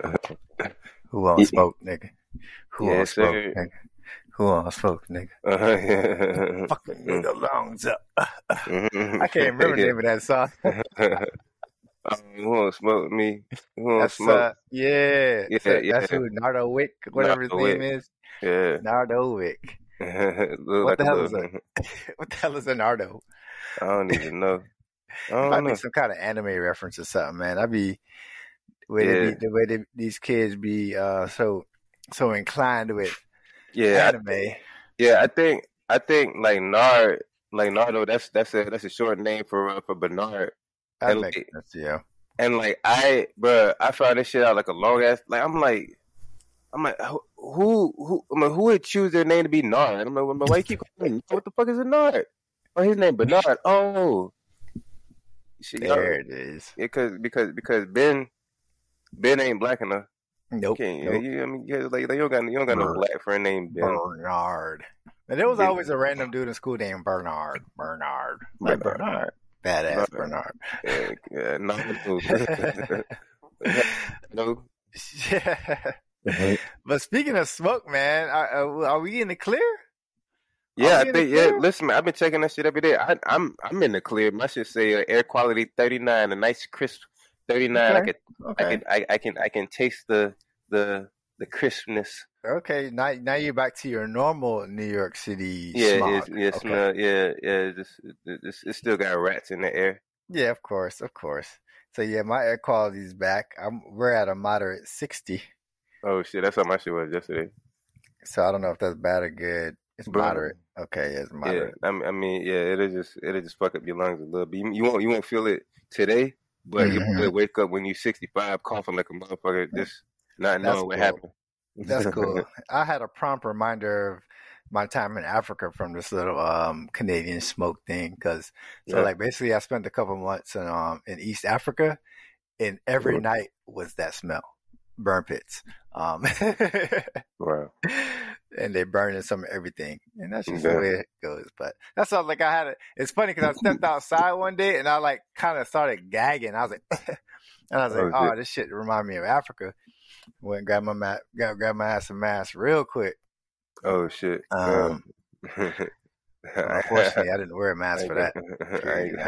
Who Yeah. smoke, nigga? Who want Yes, smoke, sir. nigga? Who want smoke, nigga? Uh-huh, yeah. Fucking nigga lungs up. Mhm. I can't remember the name of that song. um, who to smoke me? Who to That's smoke? uh, yeah, Yeah, so yeah. that's who Nardo Wick, whatever his name Wick. is. Yeah. Nardo Wick. What like the a hell is little- what the hell is a Nardo? I don't even know. I don't Might know. be some kind of anime reference or something, man. I'd be way Yeah. be, the way they, these kids be uh so so inclined with Yeah, I- anime. yeah. I think I think like Nard, like Nardo. That's that's a that's a short name for uh, for Bernard. That and like- yeah. And like I, bruh, I found this shit out like a long ass. Like I'm like, I'm like, who who? I mean, who would choose their name to be Nard? I'm like, why you keep calling? me? What the fuck is a Nard? Oh, his name Bernard. Oh, shit, There it is. Yeah, cause because because Ben Ben ain't black enough. Nope. Can't, nope. you, I mean, yeah, like, you don't got you don't got no black friend named Ben. Bernard. And there was Yeah. always a random dude in school named Bernard. Bernard. Like Bernard. Badass Bernard. Bernard. Yeah, yeah, no, no. but speaking of smoke, man, are, are we in the clear? Yeah, I think yeah. Listen, man, I've been checking that shit every day. I, I'm I'm in the clear. My shit say uh, air quality 39, a nice crisp 39. I Okay. can I Okay. can I, I can I can taste the the the crispness. Okay. Now, now you're back to your normal New York City Yeah, smog. it's, yeah, okay. smell. Yeah, yeah. It's, just, it, it's, still got rats in the air. Yeah, of course, of course. So yeah, my air quality is back. I'm we're at a moderate sixty. Oh shit, that's how my shit was yesterday. So I don't know if that's bad or good. It's Bro. moderate. Okay, yeah, it's Yeah, moderate. I mean, I mean, yeah, it'll just it'll just fuck up your lungs a little bit. You, you won't you won't feel it today, but you Mhm. will wake up when you're 65 coughing like a motherfucker, just not That's knowing what happened. That's cool. I had a prompt reminder of my time in Africa from this little um Canadian smoke thing because so Yeah. like basically I spent a couple months in um in East Africa and every night was that smell burn pits um Wow. And they're burning some of everything and that's just the way it goes but that's all like I had it it's funny because I stepped outside one day and I like kind of started gagging I was like and I was like Oh, oh this shit remind me of Africa. Went and grabbed my mat got grab my ass a mask real quick. Oh shit. um Um, Unfortunately, I didn't wear a mask for that. I ain't,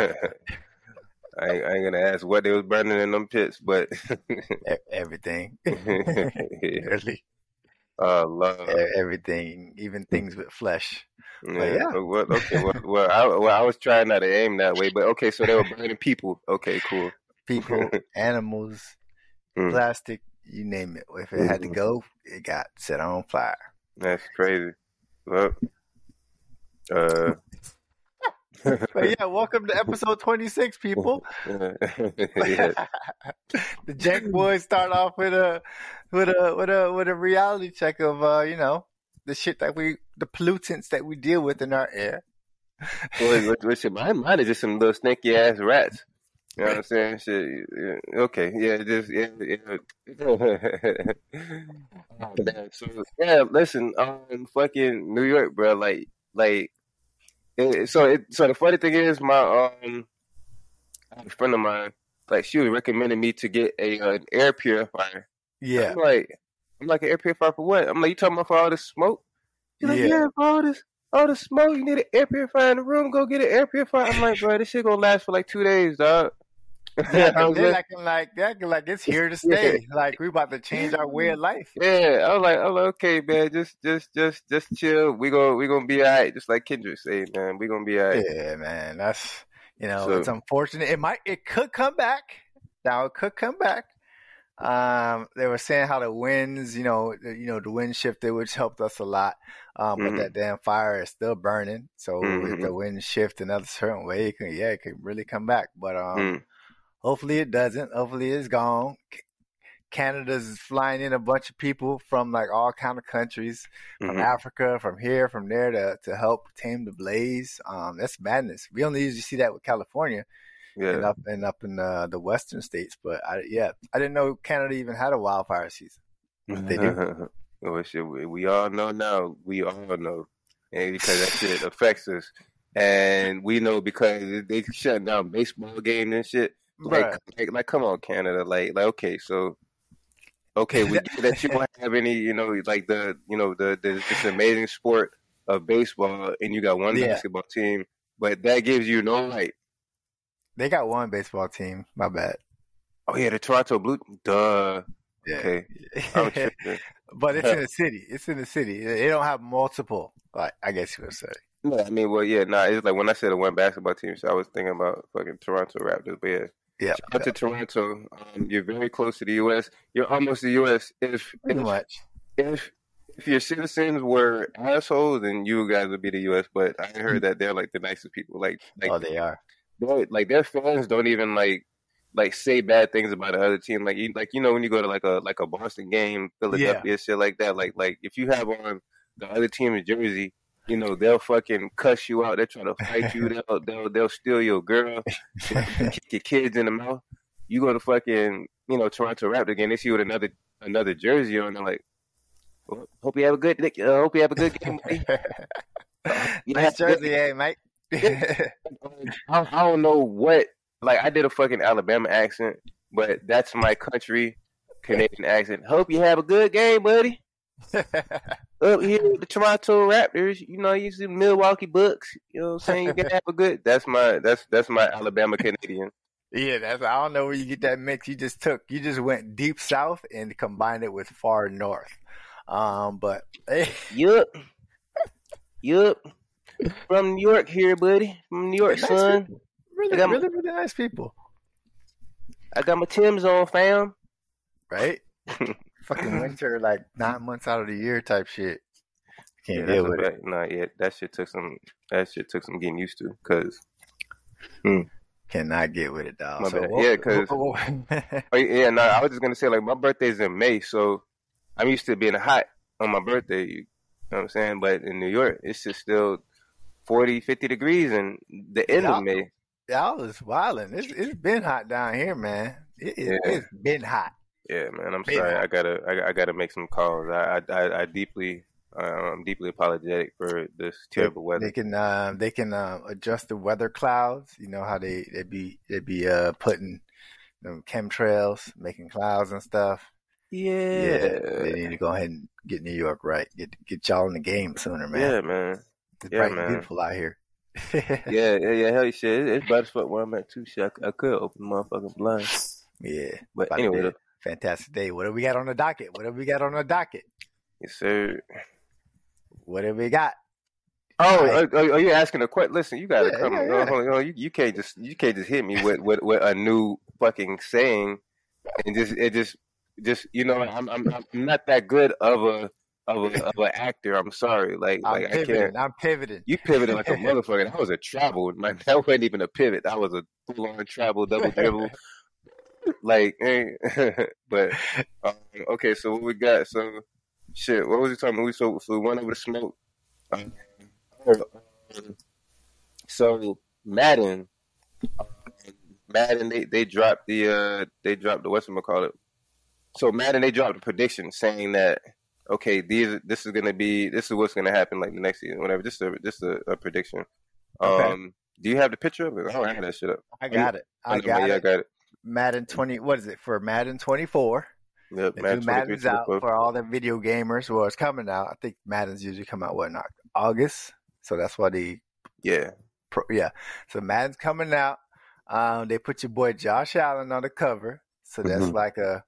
I ain't, I ain't gonna ask what they was burning in them pits, but Everything, literally oh lord, e- everything, even things with flesh. yeah. yeah. Well, okay, well, well, I, well, I was trying not to aim that way, but okay, so they were burning people. Okay, cool. People, animals, Mm. plastic, you name it. If it had to go, it got set on fire. That's crazy. Well, uh, But yeah, welcome to episode twenty six, people. the Jank Boys start off with a with a with a with a reality check of uh, you know, the shit that we the pollutants that we deal with in our air. What, shit? Mine, mine is just some little stinky ass rats. You know what I'm saying? Shit. Okay. Yeah. Just yeah. yeah. Oh. So yeah. Listen. Um. Fucking New York, bro. Like. Like. It, so it. So the funny thing is, my um. A friend of mine, like she was recommending me to get a uh, an air purifier. Yeah. I'm like, I'm like an air purifier for what? I'm like, you talking about for all this smoke? She's like, Yeah. yeah, for all this, all the smoke. You need an air purifier in the room. Go get an air purifier. I'm like, bro, this shit gonna last for like two days, dog. Yeah, I was they're like, acting like they're acting like it's here to stay. Like we about to change our way of life. yeah, I was like, I was like, okay, man, just, just, just, just chill. We gonna, we gonna be alright. Just like Kendrick say, man, we gonna be alright. Yeah, man. That's you know, So- it's unfortunate. It might it could come back. Now it could come back. Um, they were saying how the winds, you know, the, you know, the wind shifted, which helped us a lot. Um, Mhm. but that damn fire is still burning. So if Mhm. the wind shift another certain way, it can yeah, it can really come back. But um, Mm. Hopefully it doesn't. Hopefully it's gone. Canada's flying in a bunch of people from like all kind of countries from Mhm. Africa, from here, from there to to help tame the blaze. Um, that's madness. We only usually see that with California and Yeah. up and up in the the western states. But I, yeah, I didn't know Canada even had a wildfire season. They do. oh shit, we, we all know now. We all know, and because that shit affects us, and we know because they shut down baseball games and shit. Like, like, like, come on, Canada. Like, like, okay, so okay, we that you don't have any, you know, like the, you know, the, the this amazing sport of baseball, and you got one Yeah. basketball team, but that gives you no right. They got one baseball team. My bad. Oh yeah, the Toronto Blue. Duh. Yeah. Okay. But it's in the city. It's in the city. They don't have multiple. Like I guess you would say. No, I mean, well, yeah, nah. It's like when I said a one basketball team, so I was thinking about fucking Toronto Raptors. But yeah, Yeah. shout out to Toronto. Um, you're very close to the U.S. You're almost the U.S. If Pretty if much. if if your citizens were assholes, then you guys would be the U.S. But I heard that they're like the nicest people. Like like oh, they are. like their fans don't even like like say bad things about the other team. Like you like you know when you go to like a like a Boston game, Philadelphia, yeah. shit like that. Like like if you have on the other team's jersey, you know they'll fucking cuss you out. They'll try to fight you. They'll they'll, they'll steal your girl, kick your kids in the mouth. You go to fucking you know Toronto Raptor again. they see you with another another jersey on. They're like, well, hope you have a good uh, hope you have a good game. buddy." You nice have jersey, eh, mate? I, I don't know what. Like I did a fucking Alabama accent, but that's my country Canadian accent. Hope you have a good game, buddy. Up here with the Toronto Raptors, you know, you see Milwaukee Bucks. You know what I'm saying? You gotta have a good. That's my that's that's my Alabama Canadian. yeah, that's. I don't know where you get that mix. You just took. You just went deep south and combined it with far north. Um, but hey, Yup, yup. From New York here, buddy. From New York, Nice son. people. really, got my- really, really nice people, I got my Tim's on, fam. right? Fucking winter, like nine months out of the year type shit. Can't Yeah, deal with it. Nah, yeah, that shit took some. That shit took some getting used to. Cause hmm. Cannot get with it, dog. My so, bad. Yeah, 'cause- Oh yeah, no, I was just gonna say like my birthday's in May, so I'm used to being hot on my birthday. You know what I'm saying? But in New York, it's just still 40, 50 degrees and the end Yeah. of May. y'all is wilding. It's it's been hot down here, man. It, it, Yeah. It's been hot. Yeah, man. I'm Man. sorry. I gotta, I, I gotta make some calls. I, I, I, deeply, uh, I'm deeply apologetic for this terrible weather. They can um, they can uh, adjust the weather clouds. You know how they they be they be uh, putting them chemtrails, making clouds and stuff. Yeah, yeah, they need to go ahead and get New York right. Get get y'all in the game sooner, man. yeah, man. it's yeah, bright and beautiful out here. Yeah, yeah, yeah. Hell, shit. It's better as fuck where I'm at too. Shit, I, I could open the motherfucking blinds. yeah. but anyway, to be a though, fantastic day. What do we got on the docket? What have we got on the docket? yes, sir. What have we got? Oh, Right. oh, oh, you're asking a question. Listen, you gotta Yeah, come. yeah, yeah. hold on, no, you, you can't just you can't just hit me with, with, with a new fucking saying and just it just just you know I'm I'm I'm not that good of a of a of an actor. I'm sorry. Like I'm like I can't. I'm pivoting. You pivoted like a motherfucker. That was a travel. Like that wasn't even a pivot. That was a full on travel double dribble. like, eh, but um, okay. So what we got? So shit. What was he talking? about? We so so we went over the smoke. Um, so Madden, um, Madden, they they dropped the uh they dropped the what's call it. So Madden, they dropped a prediction saying that okay, these this is gonna be this is what's gonna happen like the next season, whatever. This is a, this is a, a prediction. Okay. Um, do you have the picture of it? Oh, I have that shit up. I got it. I know, got yeah, I got it. Madden 20. What is it for Madden 24? Yep, The Madden new 23, Madden's out 24. for all the video gamers. Well, it's coming out. I think Madden's usually come out what in August, so that's why the. Yeah, pro, yeah. So Madden's coming out. Um, they put your boy Josh Allen on the cover, so that's Mhm. like a.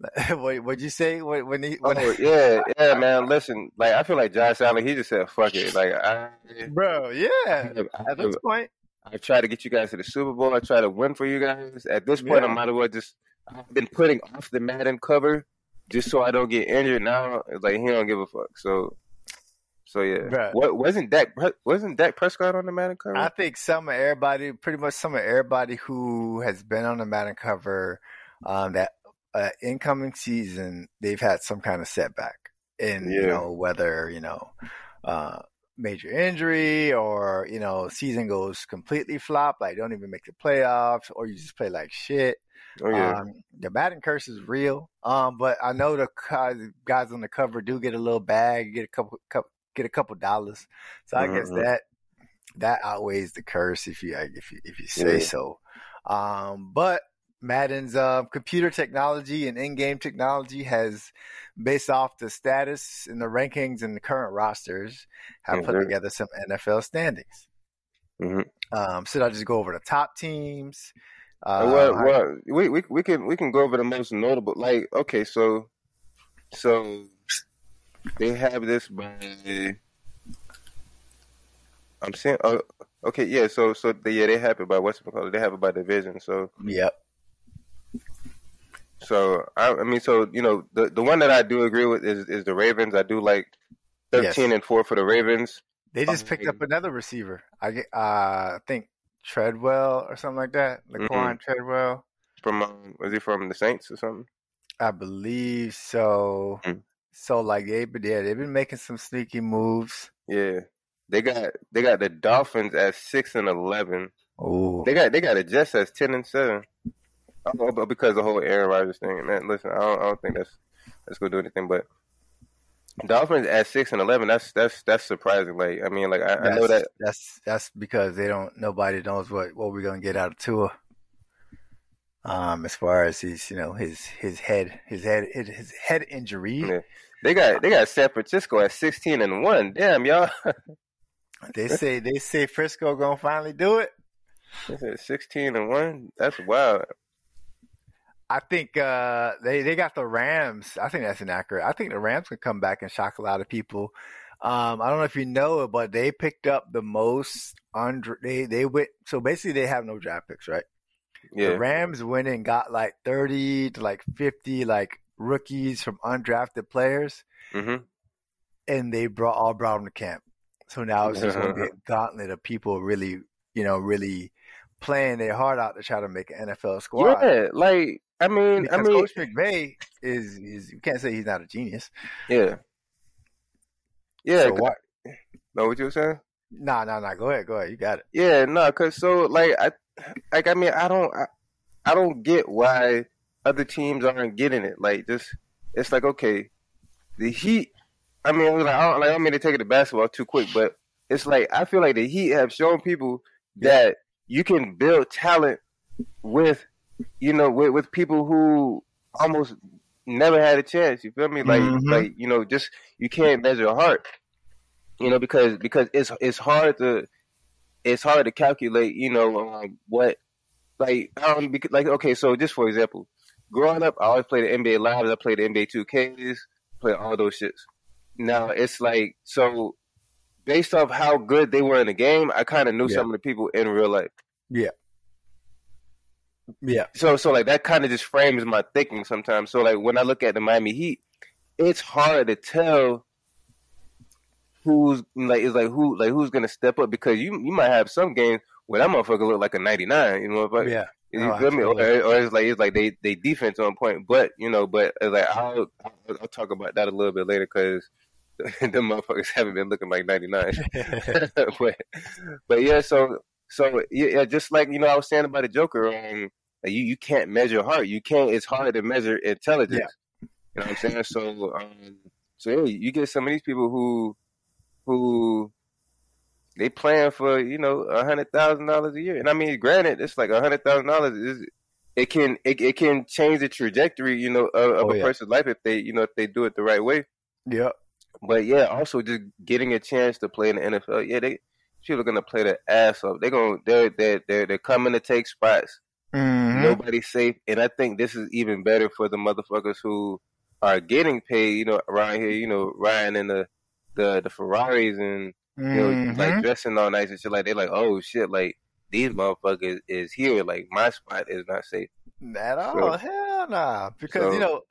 what would you say when when he when Oh, yeah, yeah, man. Listen, like I feel like Josh Allen, he just said fuck it. Like I, bro? Yeah, I, at this point, I tried to get you guys to the Super Bowl. I tried to win for you guys. At this point, Yeah. I might as well just. I've been putting off the Madden cover just so I don't get injured. Now it's like he don't give a fuck. So, so yeah. Bruh. What wasn't Dak? Wasn't Dak Prescott on the Madden cover? I think some of everybody, pretty much some of everybody who has been on the Madden cover, um, that uh, incoming season, they've had some kind of setback, and you know whether you know uh, major injury or you know season goes completely flop, like don't even make the playoffs, or you just play like shit. oh yeah. Um, the Madden curse is real. Um, but I know the guys, on the cover do get a little bag, get a couple, couple get a couple dollars. So I guess Mhm. that that outweighs the curse if you if you if you say Yeah. so. Um, but Madden's uh, computer technology and in-game technology has, based off the status and the rankings and the current rosters, have put Mhm. together some NFL standings. hmm Um, should I just go over the top teams? Uh, well, I- well, we, we we can we can go over the most notable. Like, okay, so so they have this by. I'm saying, oh, okay, yeah. So so they, yeah, they have it by what's it called? They have it by division. So yep. So I, I mean, so you know, the the one that I do agree with is is the Ravens. I do like thirteen and four for the Ravens. They just picked up another receiver. I get, uh, I think Treadwell or something like that. Laquon Mhm. Treadwell. From um, was he from the Saints or something? I believe so. Mm. So like they, but yeah, they've been making some sneaky moves. Yeah, they got they got the Dolphins at six and eleven. Oh, They got they got it just as ten and seven. Oh, but because the whole Aaron Rodgers thing, man. Listen, I don't, I don't think that's that's gonna do anything. But Dolphins at six and eleven, that's that's that's surprising. Like, I mean, like I, I know that. that's that's because they don't. Nobody knows what what we're gonna get out of Tua. Um, as far as his, you know, his his head, his head, his head injury. Yeah. They got they got San Francisco at sixteen and one. Damn, y'all. They say they say Frisco gonna finally do it. They said sixteen and one. That's wild. I think uh, they they got the Rams. I think that's inaccurate. I think the Rams can come back and shock a lot of people. Um, I don't know if you know it, but they picked up the most under. They they went so basically they have no draft picks, right? Yeah. The Rams went and got like thirty to like fifty like rookies from undrafted players, hmm and they brought all brought them to camp. So now it's just going to be a gauntlet of people really, you know, really playing their heart out to try to make an NFL squad. Yeah, like I mean, Because I mean, Coach McVay is is you can't say he's not a genius. yeah, yeah. So what? Know what you were saying? Nah, nah, nah. Go ahead, go ahead. You got it. Yeah, no, cause so like I, like I mean I don't I, I don't get why other teams aren't getting it. Like just it's like okay, the Heat. I mean like I don't, like I don't mean to take it to basketball too quick, but it's like I feel like the Heat have shown people that you can build talent with you know with with people who almost never had a chance. You feel me? Like Mhm. like you know just you can't measure heart. You know because because it's it's hard to it's hard to calculate, you know, um, what like um because, like okay, so just for example, growing up, I always played the NBA Live. I played the NBA 2Ks, played all those shits. Now it's like so based off how good they were in the game, I kind of knew Yeah. some of the people in real life. Yeah. So so like that kind of just frames my thinking sometimes. So like when I look at the Miami Heat, it's hard to tell who's like it's like who like who's gonna step up because you you might have some games where that motherfucker look like a ninety nine, you know, I, Yeah. you Oh, feel me? Or, or it's like it's like they they defense on point, but you know, but it's like I'll I'll, I'll talk about that a little bit later because the motherfuckers haven't been looking like ninety nine. but but yeah, so so yeah, just like you know, I was saying about the Joker, um, like you you can't measure heart. You can't. It's hard to measure intelligence. Yeah. You know what I'm saying? So um, so yeah, you get some of these people who who they plan for you know a hundred thousand dollars a year, and I mean, granted, it's like a hundred thousand dollars is. It can it, it can change the trajectory, you know, of, of Oh, a yeah. person's life if they, you know, if they do it the right way. Yeah. But yeah, also just getting a chance to play in the NFL. Yeah, they people are gonna play their ass off. They're gonna they're they're they're, they're coming to take spots. Mhm. Nobody's safe, and I think this is even better for the motherfuckers who are getting paid. You know, around here, you know, riding in the the the Ferraris and you know, like dressing all nice and shit. Like they're like, oh shit, like these motherfuckers is here. Like my spot is not safe. At all? So- Hell nah. Because you know,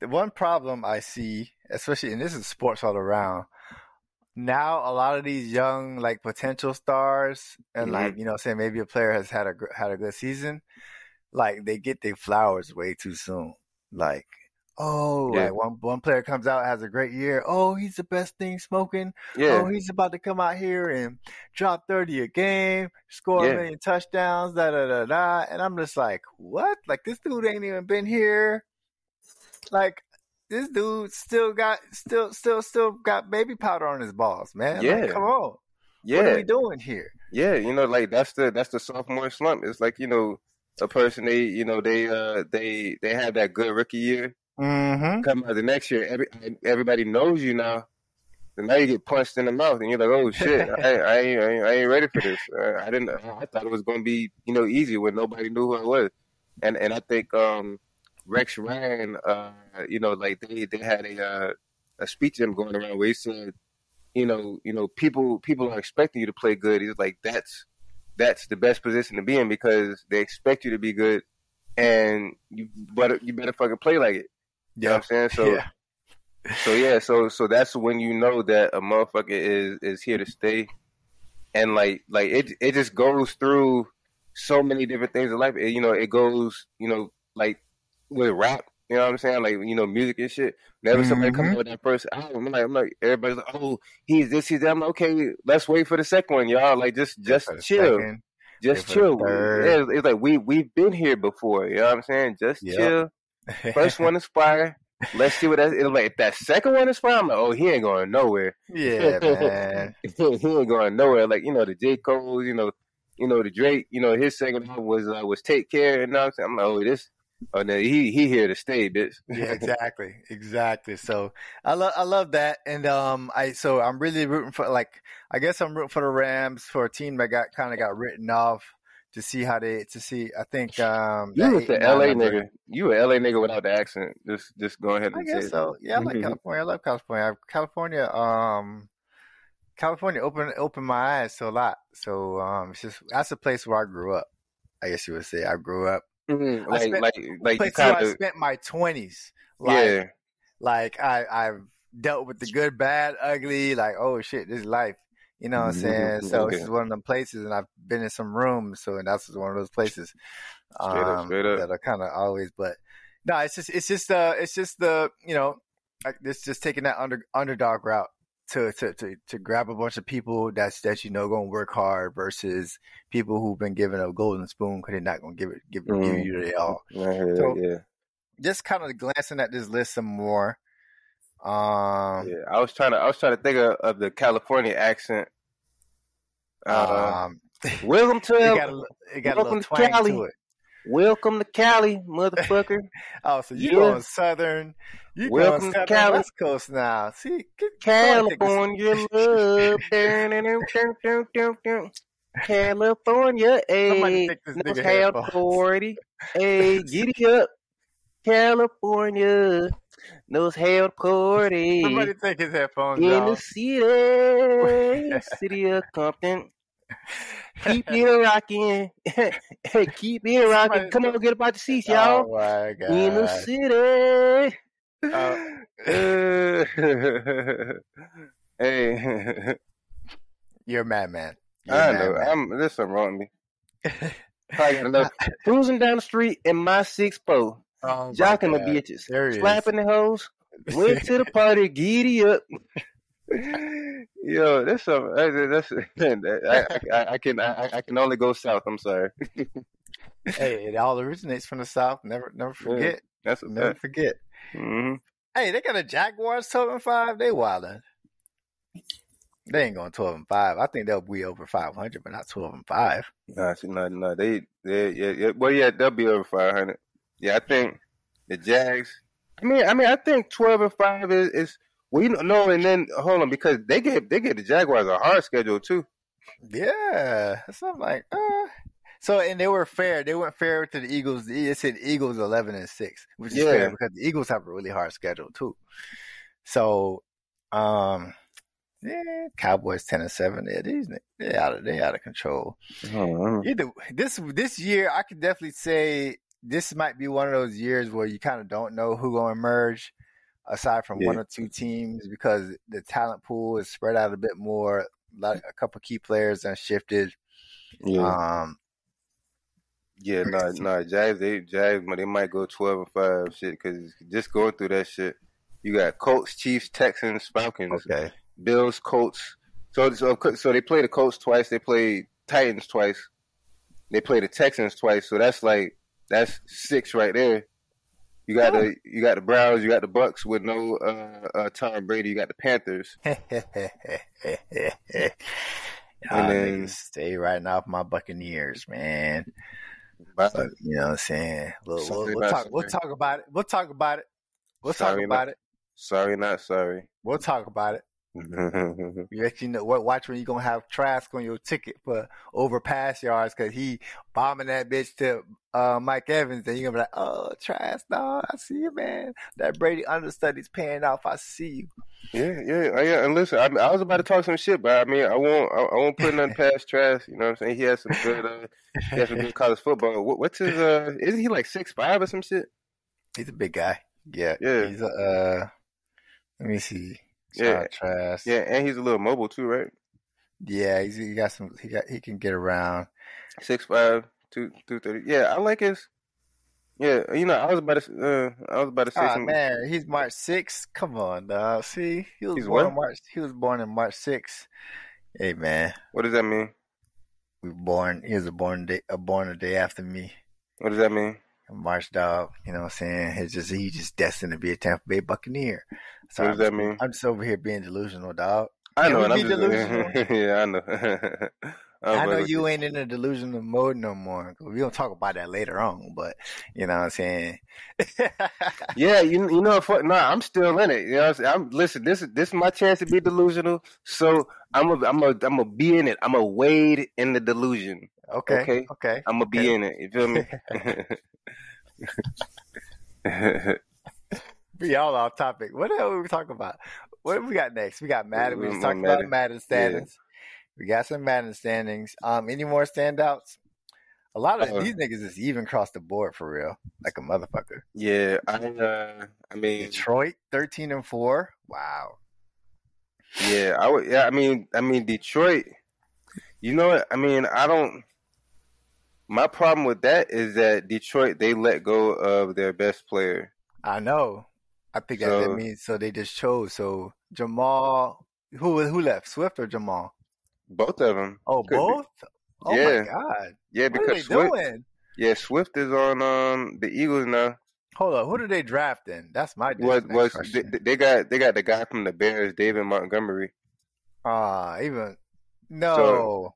the one problem I see, especially and this is sports all around. Now a lot of these young like potential stars and Mhm. like you know saying maybe a player has had a had a good season, like they get their flowers way too soon. Like oh, Yeah. like one one player comes out has a great year. Oh, he's the best thing smoking. Yeah, Oh, he's about to come out here and drop 30 a game, score Yeah. a million touchdowns, da da da da. And I'm just like, what? Like, this dude ain't even been here. Like, this dude still got, still, still, still got baby powder on his balls, man. Yeah. Like, come on. yeah. What are we doing here? Yeah, you know, like that's the that's the sophomore slump. It's like you know, a person they you know they uh they they have that good rookie year. Mm-hmm. Come out the next year, every everybody knows you now. And now you get punched in the mouth, and you're like, "Oh shit, I, I, ain't, I, ain't, I ain't ready for this. Uh, I didn't. I thought it was going to be, you know, easy when nobody knew who I was." And and I think um, Rex Ryan, uh, you know, like they they had a uh, a speech them going around where he said, you know, you know, people people are expecting you to play good. He's like, that's that's the best position to be in because they expect you to be good, and you better you better fucking play like it. You know what I'm saying? So Yeah. so yeah, so so that's when you know that a motherfucker is is here to stay, and like like it it just goes through so many different things in life. It, you know, it goes you know like with rap. You know what I'm saying? Like you know, music and shit. Whenever somebody comes Mhm. out with that first album, I'm like, I'm like, everybody's like, oh, he's this, he's that. I'm like, okay, let's wait for the second one, y'all. Like, just just chill, second. just wait for the chill. Yeah, it's, it's like we we've been here before. You know what I'm saying? Just Yep. chill. First one is fire. Let's see what that. Like if that second one is fire, I'm like, oh, he ain't going nowhere. yeah, man. he ain't going nowhere. Like you know the J Cole, you know, you know the Drake, you know his second album was uh, was Take Care, and I'm saying, I'm like, oh this, oh no, he he here to stay, bitch. yeah, exactly, exactly. So I love I love that, and um, I so I'm really rooting for like I guess I'm rooting for the Rams for a team that got kind of got written off to see how they to see. I think um, You was the LA nigga. You a LA nigga without the accent. Just just go ahead I and guess say it. so. Yeah, I like. California. I love California. California, um, California opened opened my eyes to a lot. So um, it's just that's the place where I grew up. I guess you would say I grew up. Mhm. Like spent- like like you Place where kind I spent my twenties. Like, yeah. like I I've dealt with the good, bad, ugly. Like oh shit, this is life. You know what I'm saying? So this is one of them places, and I've been in some rooms. So and that's one of those places. Straight up, um, straight up. That are kind of always, but no, it's just it's just uh it's just the you know like it's just taking that under underdog route to to to to grab a bunch of people that's that you know gonna work hard versus people who've been given a golden spoon because they're not gonna give it give, give Mm. you their all So- yeah. just kind of glancing at this list some more. Um, Yeah. I was trying to I was trying to think of, of the California accent. Uh, um, welcome to it got a, it got a little welcome to twang Cali. to it. Welcome to Cali, motherfucker. Oh, so you Yeah. going southern? You Welcome going to southern Cali. West Coast now? See, get, somebody take this- California love. California, a no headphones. authority, a giddy up. California, no hair authority. Somebody take his headphones in the off. city, city of Compton. Keep it rocking, Hey, keep it rocking. Come on, get up out the seats, y'all. Oh my god! in the city. Uh, hey, You're a madman. You're I know. madman. I'm there's something wrong with me. I. Cruising down the street in my six four, Oh jocking the bitches, he is. slapping the hoes. Went to the party, giddy up. Yo, that's some. That's I, I, I can I, I can only go south. I'm sorry. hey, it all originates from the south. Never, never forget. That's a Never fact. forget. hmm Hey, they got a Jaguars twelve and five. They wildin'. They ain't going twelve and five. I think they'll be over five hundred, but not twelve and five. See, no, no, they, they, yeah, yeah. Well, yeah, they'll be over five hundred. Yeah, I think the Jags. I mean, I mean, I think twelve and five is, is well, you know, no, and then hold on because they get they get the Jaguars a hard schedule too. Yeah, so I'm like, uh. So and they were fair. They went fair to the Eagles. They said Eagles eleven and six, which is Yeah. fair because the Eagles have a really hard schedule too. So, um, yeah, Cowboys ten and seven. Yeah, these they out of they out of control. Oh, Either this this year, I could definitely say this might be one of those years where you kind of don't know who going to emerge, aside from Yeah. one or two teams, because the talent pool is spread out a bit more. Like a couple key players have shifted. yeah, Um, yeah, no, no, Jags, they Jags, they might go twelve and five, shit, because just going through that shit, you got Colts, Chiefs, Texans, Falcons, okay. Bills, Colts. So, so, so they play the Colts twice. They play Titans twice. They play the Texans twice. So that's like that's six right there. You got the you got the Browns. You got the Bucks with no uh, uh, Tom Brady. You got the Panthers. Y'all then- stay right off my Buccaneers, man. So, you know what I'm saying? We'll, we'll, we'll talk. We'll talk about it. We'll talk about it. We'll talk about not- it. Sorry, not sorry. We'll talk about it. You let you know what. Watch when you gonna have Trask on your ticket for over pass yards because he bombing that bitch to uh, Mike Evans, and you're gonna be like, "Oh, Trask, no, I see you, man. That Brady understudy's paying off. I see you." yeah, yeah, oh, yeah. And listen, I, I was about to talk some shit, but I mean, I won't, I, I won't put nothing past Trash. You know what I'm saying? He has some good, uh, he has some good college football. What, what's his? uh Isn't he like six five or some shit? He's a big guy. Yeah, Yeah. He's a. Uh, let me see. Yeah. Trask. Yeah, and he's a little mobile too, right? yeah. He's he got some. He got he can get around. Six five, two two thirty. Yeah, I like his. Yeah, you know, I was about to, uh, I was about to say Oh some. man, he's March 6th. Come on, dog. See, he was He's born what? March. He was born in March 6th. Hey man, What does that mean? we were born. He was a born day, a born a day after me. What does that mean? March dog. You know what I'm saying? He's just he just destined to be a Tampa Bay Buccaneer. So What does that mean? I'm just over here being delusional, dog. I know, I'm just, delusional? yeah, I know. I know you ain't in a delusional mode no more. We don't talk about that later on, but you know what I'm saying. Yeah, you you know, for, nah, I'm still in it. You know, what I'm, saying? I'm listen. This is this is my chance to be delusional. So I'm a I'm a I'm gonna be in it. I'm a wade in the delusion. okay, Okay. okay. I'm gonna be in it. You feel me? We all off topic. What the hell are we talking about? What we got next? We got Madden. We We just talked about Madden. Madden standings. We got some Madden standings. Um, any more standouts? A lot of Uh, these niggas is even across the board for real, like a motherfucker. yeah, I uh, I mean, Detroit, thirteen and four. Wow. yeah, I would. Yeah, I mean, I mean, Detroit. You know what? I mean, I don't. My problem with that is that Detroit they let go of their best player. I know. I think that, that means so they just chose. So Jamaal, who who left? Swift or Jamaal? Both of them. Oh, Could be. both. Oh Yeah. my god! Yeah, What are they because Swift. doing? Yeah, Swift is on um the Eagles now. Hold on. Who did they draft then? That's my Was next was they, they got they got the guy from the Bears, David Montgomery. Ah, even no.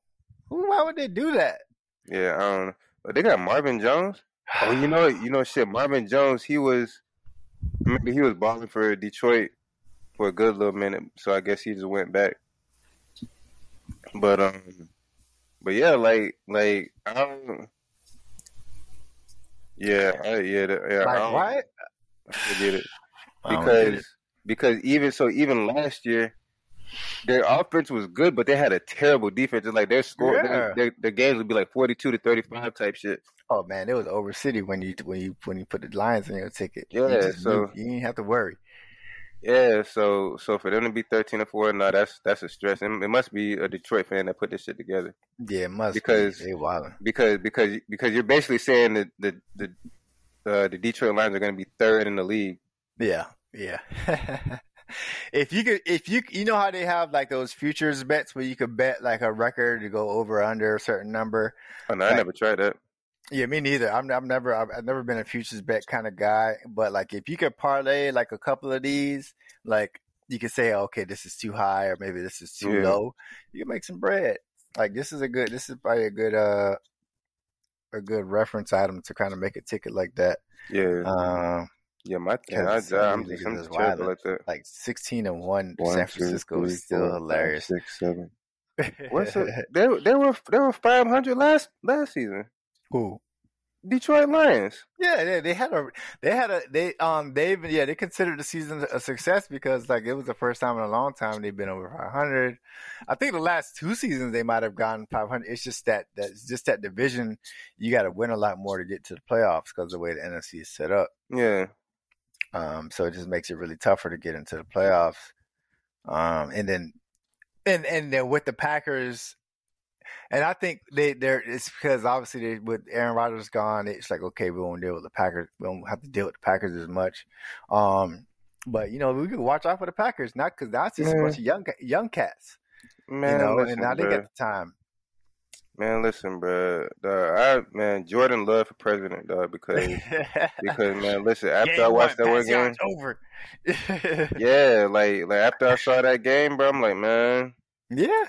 Who? Why would they do that? Yeah, I don't know. But they got Marvin Jones. Oh, you know, you know, shit. Marvin Jones, he was, remember he was balling for Detroit for a good little minute. So I guess he just went back. But um, but yeah, like like I don't. Yeah, I, yeah, yeah. I like don't- what? I forget it I because because even so, even last year, their offense was good, but they had a terrible defense. And like their score, Yeah. their, their, their games would be like forty-two to thirty-five type shit. Oh man, it was over city when you when you when you put the Lions in your ticket. Yeah, you just so- knew- you didn't have to worry. Yeah, so so for them to be thirteen and four, no, that's that's a stress. And it must be a Detroit fan that put this shit together Yeah, it must Because- be. because because because you're basically saying that the the uh, the Detroit Lions are going to be third in the league. Yeah, yeah. if you could, if you you know how they have like those futures bets where you could bet like a record to go over or under a certain number. Oh no, I never tried that. Yeah, me neither. I'm I'm never I've, I've never been a futures bet kind of guy. But like if you could parlay like a couple of these, like you could say, okay, this is too high or maybe this is too Yeah. low. You can make some bread. Like this is a good. This is probably a good uh a good reference item to kind of make a ticket like that. Yeah, Um, yeah, my yeah, I, Cause some of I'm just I'm terrible like that. like sixteen and one, One, San two, Francisco three, is still four, hilarious. six, seven. What's up? They they were they were five hundred last last season. Who? Detroit Lions. Yeah, they, they had a they had a they um they even yeah they considered the season a success because like it was the first time in a long time they've been over 500. I think the last two seasons they might have gone 500. It's just that that it's just that division you got to win a lot more to get to the playoffs because the way the NFC is set up. Yeah, Um, so it just makes it really tougher to get into the playoffs. Um, and then and and then with the Packers. And I think they they're it's because obviously they, with Aaron Rodgers gone, it's like okay, we won't deal with the Packers. We don't have to deal with the Packers as much. Um, but you know we can watch out for the Packers, not because that's just a bunch of young young cats, man. you know. listen, and now they got the time. Man, listen, bro. I man, Jordan love for president, dog, because because man, listen. After I Game watched that one game, over. yeah, like like after I saw that game, bro, I'm like, man, yeah,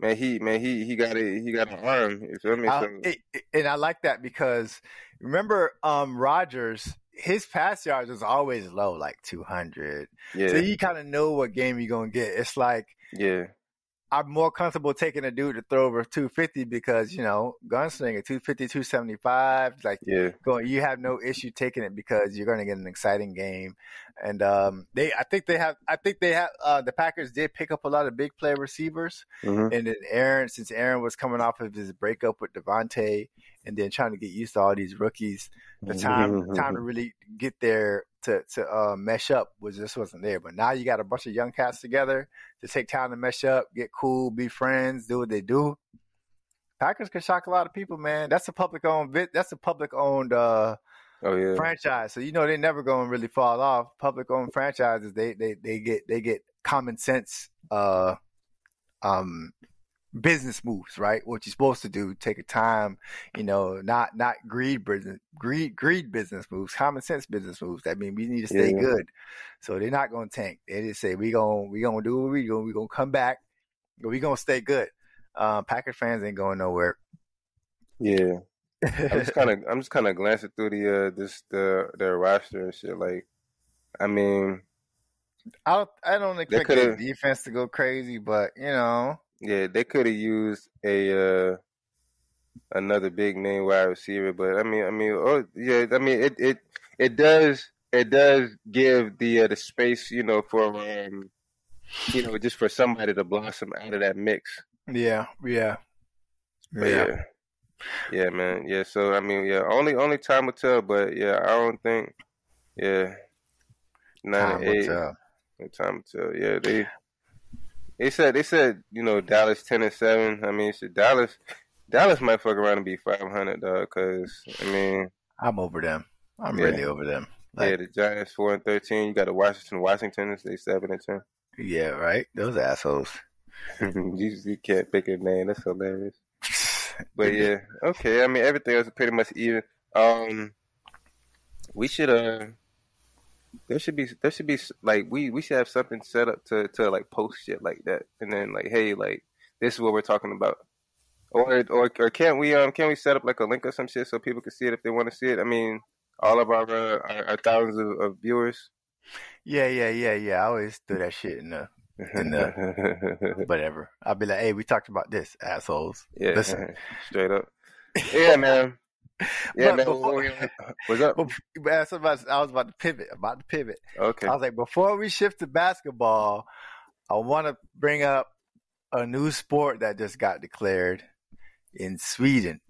man, he man he he got it. He got an arm. You feel me? I- So, it- it- and I like that because remember, um, Rodgers, his pass yards was always low, like 200. yeah, So you kind of know what game you're gonna get. It's like yeah, I'm more comfortable taking a dude to throw over 250 because you know gunslinger 250, 275. Like yeah, going, you have no issue taking it because you're going to get an exciting game. And um, they, I think they have, I think they have. Uh, the Packers did pick up a lot of big play receivers, hmm and then Aaron, since Aaron was coming off of his breakup with Davante, and then trying to get used to all these rookies, the time time to really get there to to uh, mesh up was just wasn't there. But now you got a bunch of young cats together to take time to mesh up, get cool, be friends, do what they do. Packers can shock a lot of people, man. That's a public owned bit. That's a public owned uh, Oh yeah, franchise, so you know they're never going to really fall off. Public owned franchises, they they they get they get common sense uh um business moves, right? What you're supposed to do, take a time, you know, not not greed business greed greed business moves, common sense business moves. That mean we need to stay Yeah. good. So they're not gonna tank. They just say we gonna we gonna do what we gonna we gonna come back, but we gonna stay good. Um Packer fans ain't going nowhere. yeah. I'm just kind of I'm just kind of glancing through the uh this the their roster and shit. Like, I mean, I I don't expect the defense to go crazy, but you know, yeah, they could have used a uh another big name wide receiver, but I mean, I mean, oh yeah, I mean it it it does it does give the uh, the space, you know, for um you know just for somebody to blossom out of that mix. yeah, yeah, But yeah. yeah. man. Yeah, so I mean, yeah, only only time will tell, but yeah, I don't think yeah. Nine Time and will eight. tell. Time will tell. Yeah, they they said they said, you know, Dallas ten and seven. I mean, shit, Dallas Dallas might fuck around and be five hundred, dog, cause I mean, I'm over them. I'm Yeah. really over them. yeah, the Giants four and thirteen, you got the Washington Washington, they seven and ten. yeah, right. Those assholes. you, you can't pick a name, that's hilarious. But yeah, okay. I mean, everything else is pretty much even. Um, we should uh, there should be there should be like we we should have something set up to to like post shit like that, and then like, hey, like this is what we're talking about, or or or can't we um can we set up like a link or some shit so people can see it if they want to see it? I mean, all of our uh, our, our thousands of, of viewers. yeah, yeah, yeah, yeah. I always do that shit in the And, uh, whatever. I'll be like, hey, we talked about this, assholes. yeah, Listen. straight up. Yeah, man. Yeah, man. before- What's up? That's I was- about to pivot. About to pivot. Okay. I was like, before we shift to basketball, I want to bring up a new sport that just got declared in Sweden.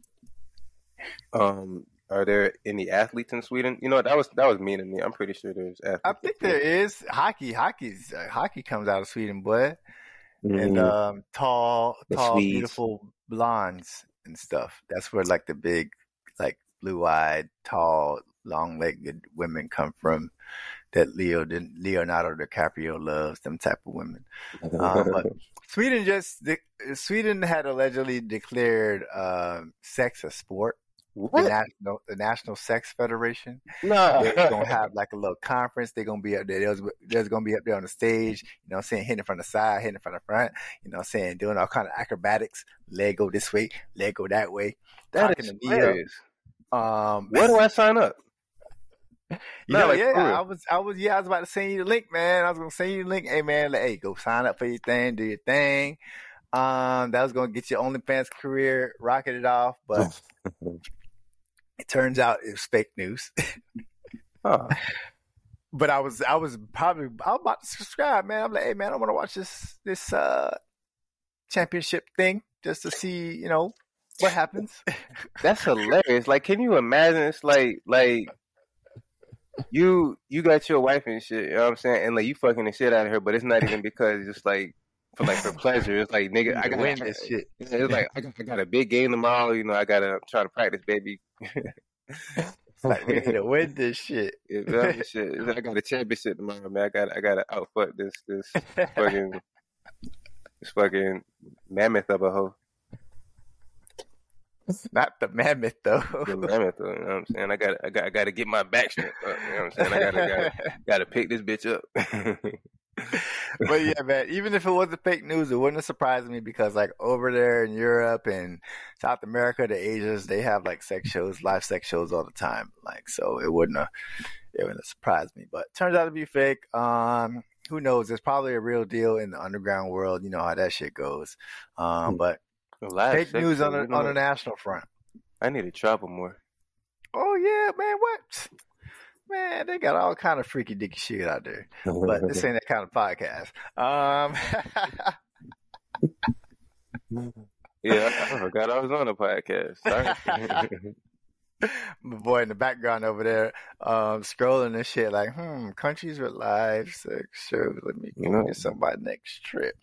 Um, are there any athletes in Sweden? You know, that was that was mean to me. I'm pretty sure there's athletes. I think there is hockey. Hockey's uh, hockey comes out of Sweden, boy. and Mhm. um, tall, The tall, Swedes. beautiful blondes and stuff. That's where like the big, like blue-eyed, tall, long-legged women come from. That Leo Leonardo DiCaprio loves them type of women. um, but- Sweden just de- Sweden had allegedly declared um, sex a sport. The national the National Sex Federation. No. They're gonna have like a little conference. They're gonna be up there. There's, there's gonna be up there on the stage. You know, what I'm saying hitting from the side, hitting from the front. You know, what I'm saying doing all kind of acrobatics. Leg go this way, leg go that way. that is to Neo. hilarious. Um, Where do I sign up? you No, know, like, yeah. I was, I was, yeah, I was about to send you the link, man. I was gonna send you the link. Hey, man, like, hey, go sign up for your thing, do your thing. Um, that was gonna get your OnlyFans career rocketed off, but it turns out it was fake news. Oh, but I was I was probably I was about to subscribe, man. I'm like, hey man, I want to watch this this uh championship thing just to see, you know, what happens. that's hilarious. Like, can you imagine? It's like like you you got your wife and shit. You know what I'm saying? And like you fucking the shit out of her, but it's not even because it's just like for like for pleasure. It's like nigga, I gotta win this shit. It's like I got, I got a big game tomorrow. You know, I gotta try to practice, baby. Like we need to win this shit. Yeah, man, shit. I got a championship tomorrow, man. I got I got to outfuck this this fucking this fucking mammoth of a hoe. Not the mammoth though. The mammoth, though, you know what I'm saying? I got I got I got to get my back strength up. You know what I'm saying? I got to got to pick this bitch up. but yeah, man, even if it wasn't fake news, it wouldn't have surprised me because like over there in Europe and South America, the Asians, they have like sex shows, live sex shows all the time. Like, so it wouldn't have, it wouldn't have surprised me. But turns out to be fake. Um, who knows? It's probably a real deal in the underground world. You know how that shit goes. Um, but Live fake news on a, on a national front. I need to travel more. Oh yeah, man. What? Man, they got all kind of freaky dicky shit out there. But this ain't that kind of podcast. Um, yeah, I, forgot I was on a podcast. Sorry. my boy in the background over there, um, scrolling and shit like, hmm, countries with live sex shows. Let me You know. get some my next trip.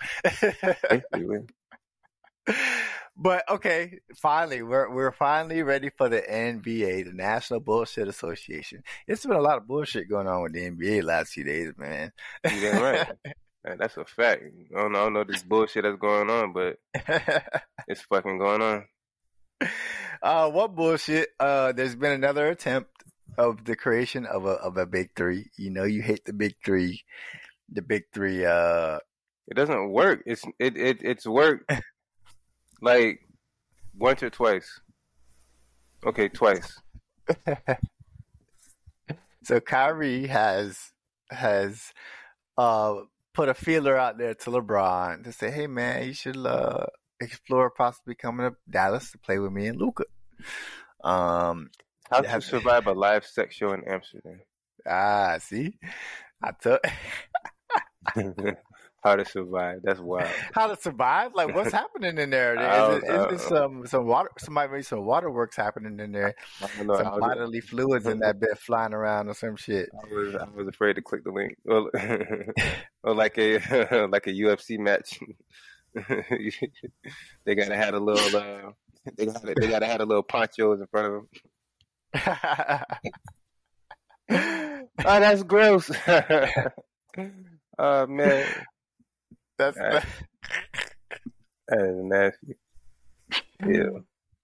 But okay, finally, we're we're finally ready for the NBA, the National Bullshit Association. It's been a lot of bullshit going on with the NBA last few days, man. You right. That's a fact. I don't, know, I don't know this bullshit that's going on, but it's fucking going on. uh, what bullshit? Uh, there's been another attempt of the creation of a of a big three. You know, you hate the big three. The big three. Uh, It doesn't work. It's it, it it's worked like once or twice. Okay, twice. so Kyrie has has uh put a feeler out there to LeBron to say, "Hey man, you should uh, explore possibly coming to Dallas to play with me and Luka." Um, How to survive a live sex show in Amsterdam? ah, see, I took How to survive? That's wild. how to survive. Like, what's happening in there? Is, it, there some some water? Somebody maybe some waterworks happening in there. Know. Some bodily fluids in that bit flying around or some shit. I was I was afraid to click the link. Or, or like a like a UFC match. they gotta have a little. Uh, they gotta they gotta have a little ponchos in front of them. Oh, that's gross. oh man, That's Alright. that is nasty. Yeah.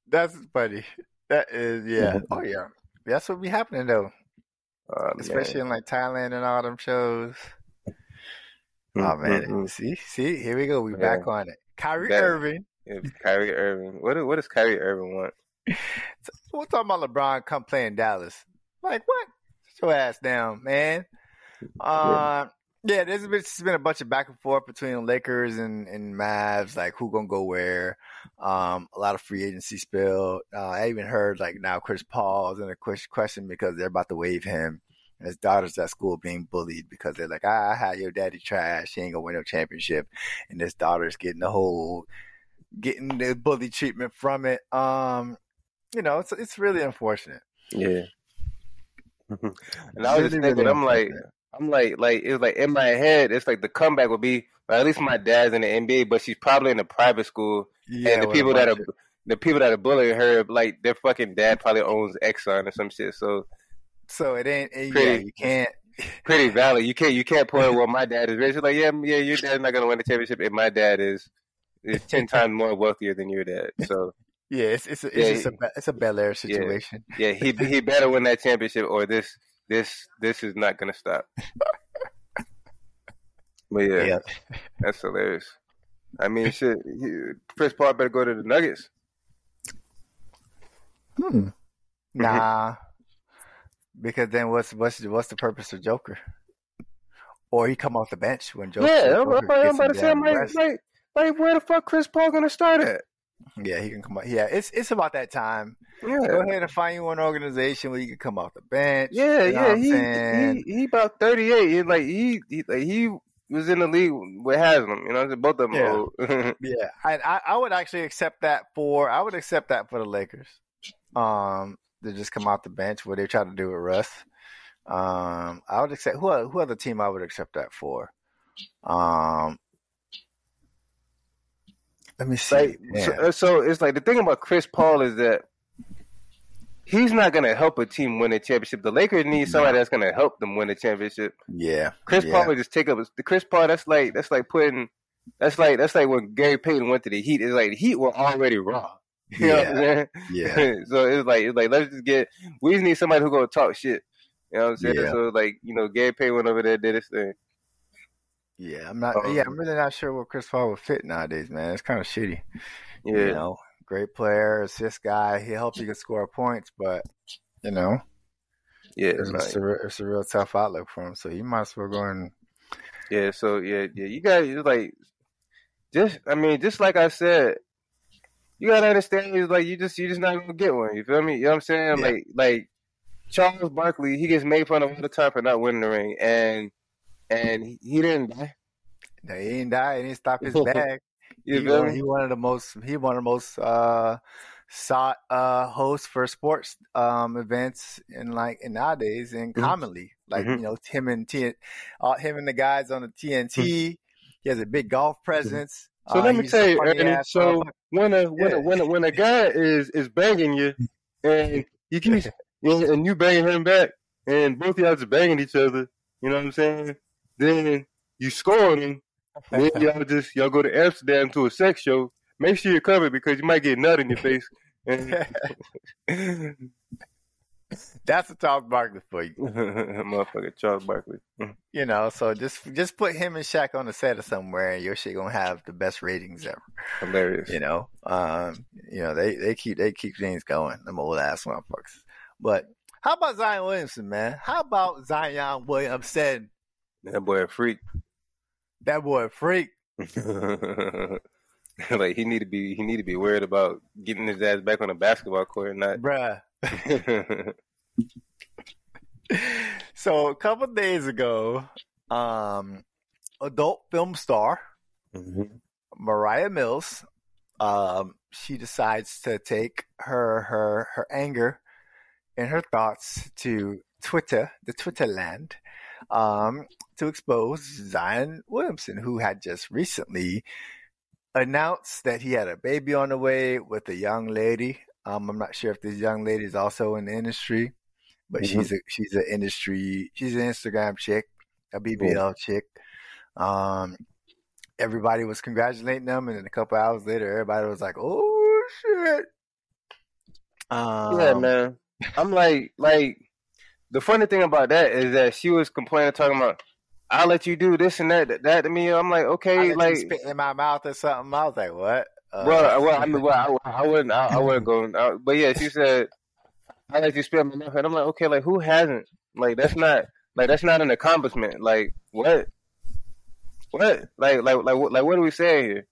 that's funny. That is yeah. Oh yeah. That's what be happening though. Oh, especially man. in like Thailand and all them shows. Mm, oh man, Mm-mm-mm. see, see, here we go. We Yeah. back on it. Kyrie That- Irving. It's Kyrie Irving. What what does Kyrie Irving want? We're talking about LeBron come play in Dallas. Like what? Sit your ass down, man. Uh, yeah, there's been, there's been a bunch of back and forth between Lakers and, and Mavs, like who gonna go where. Um, a lot of free agency spill. Uh, I even heard like now Chris Paul is in a question because they're about to waive him. And his daughter's at school being bullied because they're like, ah, I your daddy trash. He ain't gonna win no championship. And his daughter's getting the whole, getting the bully treatment from it. Um, you know, it's it's really unfortunate. Yeah. and I was just thinking, really I'm like. I'm like, like it's like in my head, it's like the comeback would be, at least my dad's in the NBA, but she's probably in a private school, Yeah, and the people that are of- the people that are bullying her, like their fucking dad probably owns Exxon or some shit. So so it ain't yeah, Pretty- you can't pretty valid. You can't you can't point well my dad is rich. Like, yeah, yeah, your dad's not gonna win the championship, and my dad is is ten times more wealthier than your dad. So yeah, it's it's, a, it's Yeah, just a it's a Bel Air situation. yeah, he he better win that championship, or this this this is not gonna stop. But yeah, Yeah. that's hilarious. I mean, shit. Chris Paul better go to the Nuggets. Hmm. Nah, because then what's what's what's the purpose of Joker? Or he come off the bench when Joker. yeah, I'm, I'm, I'm about to say, I'm like, like, like, where the fuck Chris Paul gonna start at? Yeah, he can come out. Yeah, it's it's about that time. Yeah, Go ahead and find you an organization where you can come off the bench. yeah, you know yeah. what I'm He, saying? he he about 38. He, like he he like he was in the league with Haslem. You know, what both of them Yeah. old. Yeah, I, I I would actually accept that for I would accept that for the Lakers. Um, to just come off the bench where they try to do with Russ. Um, I would accept who who other team I would accept that for. Um, let me see. Like, Man. so, so it's like the thing about Chris Paul is that he's not gonna help a team win a championship. The Lakers need somebody that's gonna help them win a championship. yeah, Chris yeah. Paul would just take up the Chris Paul. That's like that's like putting. That's like that's like when Gary Payton went to the Heat. It's like the Heat were already raw. You know what I'm? Yeah, so it's like it's like let's just get. We just need somebody who gonna talk shit. You know what I'm saying? Yeah. So like you know, Gary Payton went over there did his thing. Yeah, I'm not. Um, yeah, I'm really not sure what Chris Paul would fit nowadays, man. It's kind of shitty. Yeah, you know, great player, assist guy. He helps you can score points, but you know, yeah, it's, it's, a, it's a real tough outlook for him. So you might as well go and. Yeah. So yeah, yeah. You got like, just I mean, just like I said, you gotta understand. Is like you just you just not gonna get one. You feel me? You know what I'm saying? Yeah. Like like Charles Barkley, he gets made fun of all the time for not winning the ring, and and he, he didn't die. No, he didn't die. He didn't stop his bag. he, won, he one of the most. He one of the most uh, sought uh, hosts for sports um, events in like in nowadays and mm-hmm. commonly like mm-hmm. you know him and T, uh, him and the guys on the TNT. Mm-hmm. He has a big golf mm-hmm. presence. So uh, let me tell you, Ernie, so when a when a when a, when a guy is is banging you and you keep and you banging him back and both of y'all just banging each other, you know what I'm saying? Then you score on him. Then y'all just y'all go to Amsterdam to a sex show. Make sure you're covered because you might get nut in your face. That's a Charles Barkley for you, motherfucker. Charles Barkley. you know, so just just put him and Shaq on the set of somewhere, and your shit gonna have the best ratings ever. Hilarious. You know, um, you know they they keep they keep things going. Them old ass motherfuckers. But how about Zion Williamson, man? How about Zion Williamson? That boy a freak. That boy a freak. like he need to be he need to be worried about getting his ass back on the basketball court, or not bruh. so a couple days ago, um, adult film star mm-hmm. Mariah Mills, um, she decides to take her her her anger and her thoughts to Twitter, the Twitter land, um, to expose Zion Williamson, who had just recently announced that he had a baby on the way with a young lady. Um, I'm not sure if this young lady is also in the industry, but mm-hmm. she's a she's an industry she's an Instagram chick, a BBL cool. chick. Um, everybody was congratulating them, and then a couple hours later, everybody was like, "Oh shit!" Um, yeah, man. I'm like, like the funny thing about that is that she was complaining, talking about, "I'll let you do this and that, that, that to me." I'm like, okay, like spit in my mouth or something. I was like, what? Uh, well, well, I mean, well, I, I wouldn't, I, I wouldn't go, uh, but yeah, she said, "I let you spit in my mouth," and I'm like, okay, like who hasn't? Like that's not, like that's not an accomplishment. Like what? What? Like, like, like, like, what are we saying here?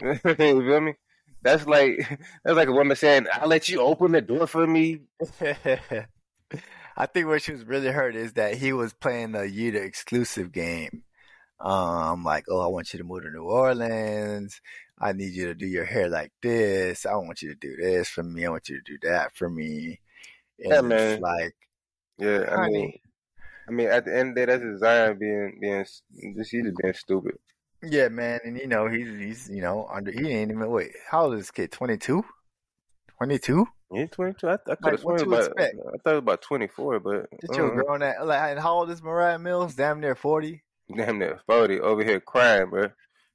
you feel me? That's like that's like a woman saying, "I'll let you open the door for me." I think what she was really hurt is that he was playing the Yuta exclusive game. Um, like, oh, I want you to move to New Orleans. I need you to do your hair like this. I want you to do this for me. I want you to do that for me. And yeah, man. Like, yeah, I mean, I mean, at the end of the day, that's Zion being being just he's being stupid. Yeah, man, and you know he's he's you know under he ain't even wait. How old is this kid? 22? 22? Yeah, twenty two. I, I could like, have about. Expect? I thought it was about twenty four, but just you uh-huh. growing that. Like, and how old is Mariah Mills? Damn near forty. Damn near forty. Over here crying, bro.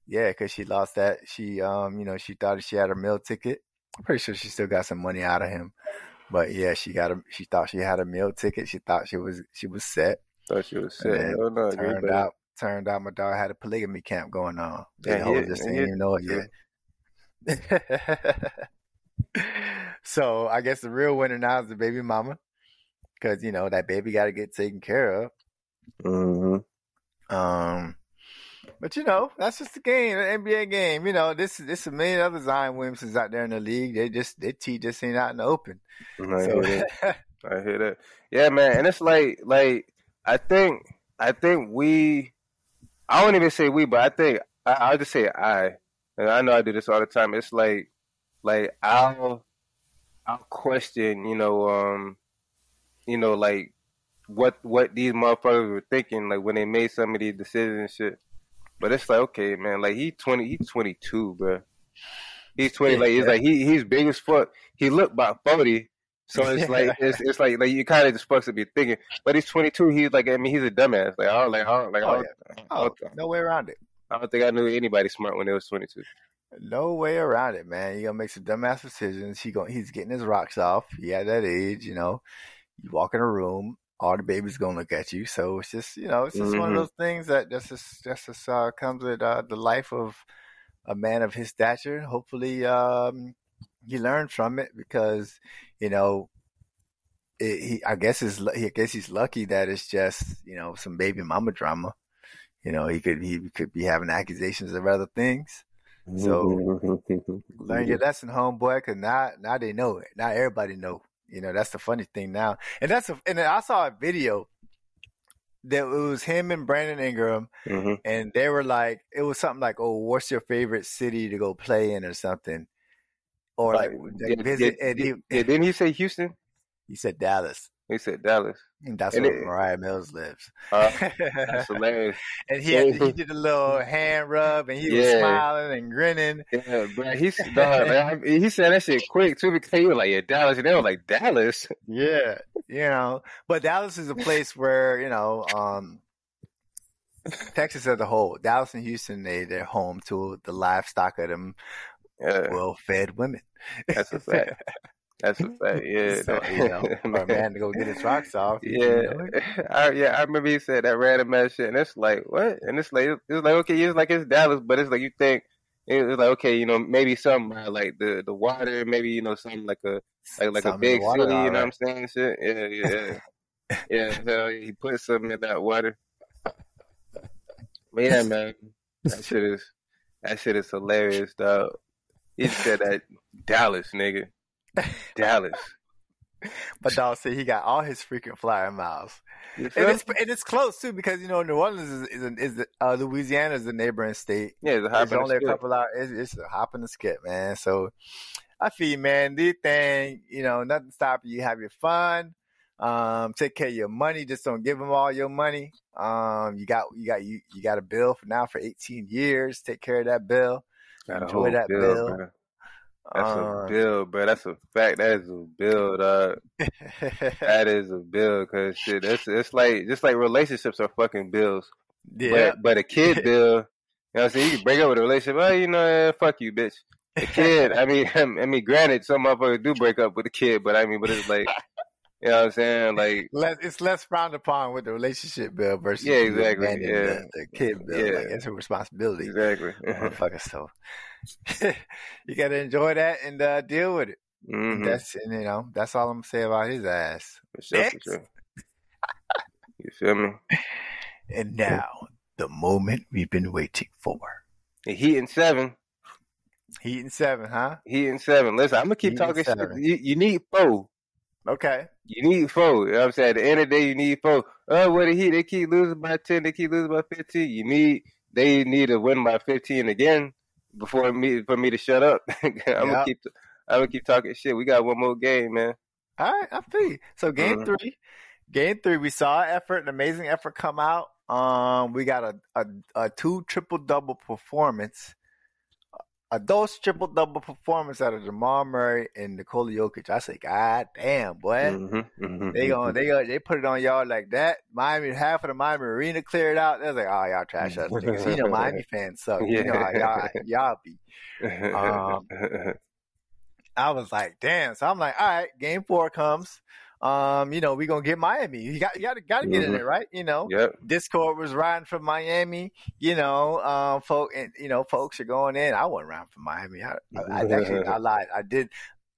Yeah, because she lost that. She um, you know, she thought she had her meal ticket. I'm pretty sure she still got some money out of him, but yeah, she got a. She thought she had a meal ticket. She thought she was she was set. Thought she was set. Oh, no, turned out turned out my dog had a polygamy camp going on. They yeah, just didn't even know it yet. so I guess the real winner now is the baby mama, because you know that baby got to get taken care of. Mm-hmm. Um, but you know that's just the game, an NBA game. You know this this a million other Zion Williamsons out there in the league. They just they teach this ain't out in the open. I so. hear that. I hear that. Yeah, man, and it's like like I think I think we I won't even say we, but I think I, will just say I. And I know I do this all the time. It's like, like I'll, I'll question, you know, um, you know, like what what these motherfuckers were thinking, like when they made some of these decisions and shit. But it's like, okay, man, like he twenty, he's twenty two, bro. He's twenty, like it's like he he's big as fuck. He looked about forty, so it's like it's it's like like you kind of just supposed to be thinking, but he's 22. He's like I mean he's a dumbass. Like oh like oh like oh, yeah. oh no way around it. I don't think I knew anybody smart when they was 22. No way around it, man. You gonna make some dumbass decisions. He going he's getting his rocks off. He at that age, you know. You walk in a room, all the babies gonna look at you. So it's just you know, it's just mm-hmm. one of mm-hmm. those things that just just, just uh, comes with uh, the life of a man of his stature. Hopefully, um, he learned from it because you know it, he, I guess is I guess he's lucky that it's just you know some baby mama drama. You know, he could he could be having accusations of other things. So learn your lesson, homeboy, because now now they know it. Now everybody know. You know, that's the funny thing now, and that's a, and I saw a video that it was him and Brandon Ingram, mm-hmm. and they were like, it was something like, "Oh, what's your favorite city to go play in, or something," or like, like visit. Did, he, didn't he say Houston? He said Dallas. He said Dallas. And that's and where it, Mariah Mills lives. Uh, that's hilarious. and he had, he did a little hand rub, and he yeah. was smiling and grinning. Yeah, bro. He's dog, he said that shit quick too because he was like, "Yeah, Dallas," and they were like, "Dallas." Yeah, you know, but Dallas is a place where you know, um, Texas as a whole, Dallas and Houston, they they're home to the livestock of them yeah. well-fed women. That's a fact. That's a fact. Yeah, so, you know, a man to go get his rocks off. Yeah? I, yeah. I remember he said that random ass shit, and it's like what? And it's like it's like okay, it's like it's Dallas, but it's like you think it's like okay, you know, maybe something uh, like the the water, maybe you know something like a like like something a big water, city. You know right. what I'm saying? Shit. Yeah, yeah, yeah. So he put something in that water. But yeah, man, that shit is that shit is hilarious, dog. He said that Dallas, nigga. Dallas. But dog said he got all his freaking flyer miles, and it's and it's close too because you know New Orleans is is, is uh, Louisiana is the neighboring state. Yeah, it's, a hop it's only a couple hours. It's, it's, a hop and a skip, man. So I feel man, this thing, you know, nothing stopping you. Have your fun. Um, take care of your money. Just don't give them all your money. Um, you got you got you you got a bill for now for 18 years. Take care of that bill. Enjoy that bill. bill. That's uh, a bill, bro. That's a fact. That is a bill, dog. that is a bill, cause shit, it's it's like just like relationships are fucking bills. Yeah. But, but a kid bill, you know what I'm saying? You can break up with a relationship. Oh, you know, fuck you, bitch. A kid. I mean, I mean, granted, some motherfuckers do break up with a kid, but I mean, but it's like. You know what I'm saying? Like less, it's less frowned upon with the relationship bill versus yeah, exactly. Yeah, the, the, kid bill. Yeah. Like it's a responsibility. Exactly. Motherfucker, so you got to enjoy that and uh, deal with it. Mm-hmm. That's and, you know that's all I'm gonna say about his ass. For sure, for sure. you feel me? And now the moment we've been waiting for. Heat and seven. Heat and seven, huh? Heat and seven. Listen, I'm gonna keep Heat talking shit. You, you need four. Okay. You need four. You know what I'm saying? At the end of the day, you need four. Oh, what the Heat? They keep losing by 10. They keep losing by 15. You need, they need to win by 15 again before me, for me to shut up. I'm yep. gonna keep, I'm gonna keep talking shit. We got one more game, man. All right, I see. So game mm-hmm. three, game three, we saw effort, an amazing effort come out. Um, we got a, a, a two triple double performance a dose triple double performance out of Jamal Murray and Nikola Jokic. I say, God damn, boy. Mm-hmm, mm-hmm, they going mm-hmm. they go they put it on y'all like that. Miami half of the Miami arena cleared out. They're like, oh y'all trash us niggas. You know Miami fans suck. Yeah. You know how y'all y'all be. Um, I was like, damn. So I'm like, all right, game four comes um, you know, we're gonna get Miami. You got you got to got to get mm-hmm. in there, right? You know, yep. Discord was riding for Miami. You know, um, folk and you know, folks are going in. I wasn't riding for Miami. I, I, I actually I lied. I did.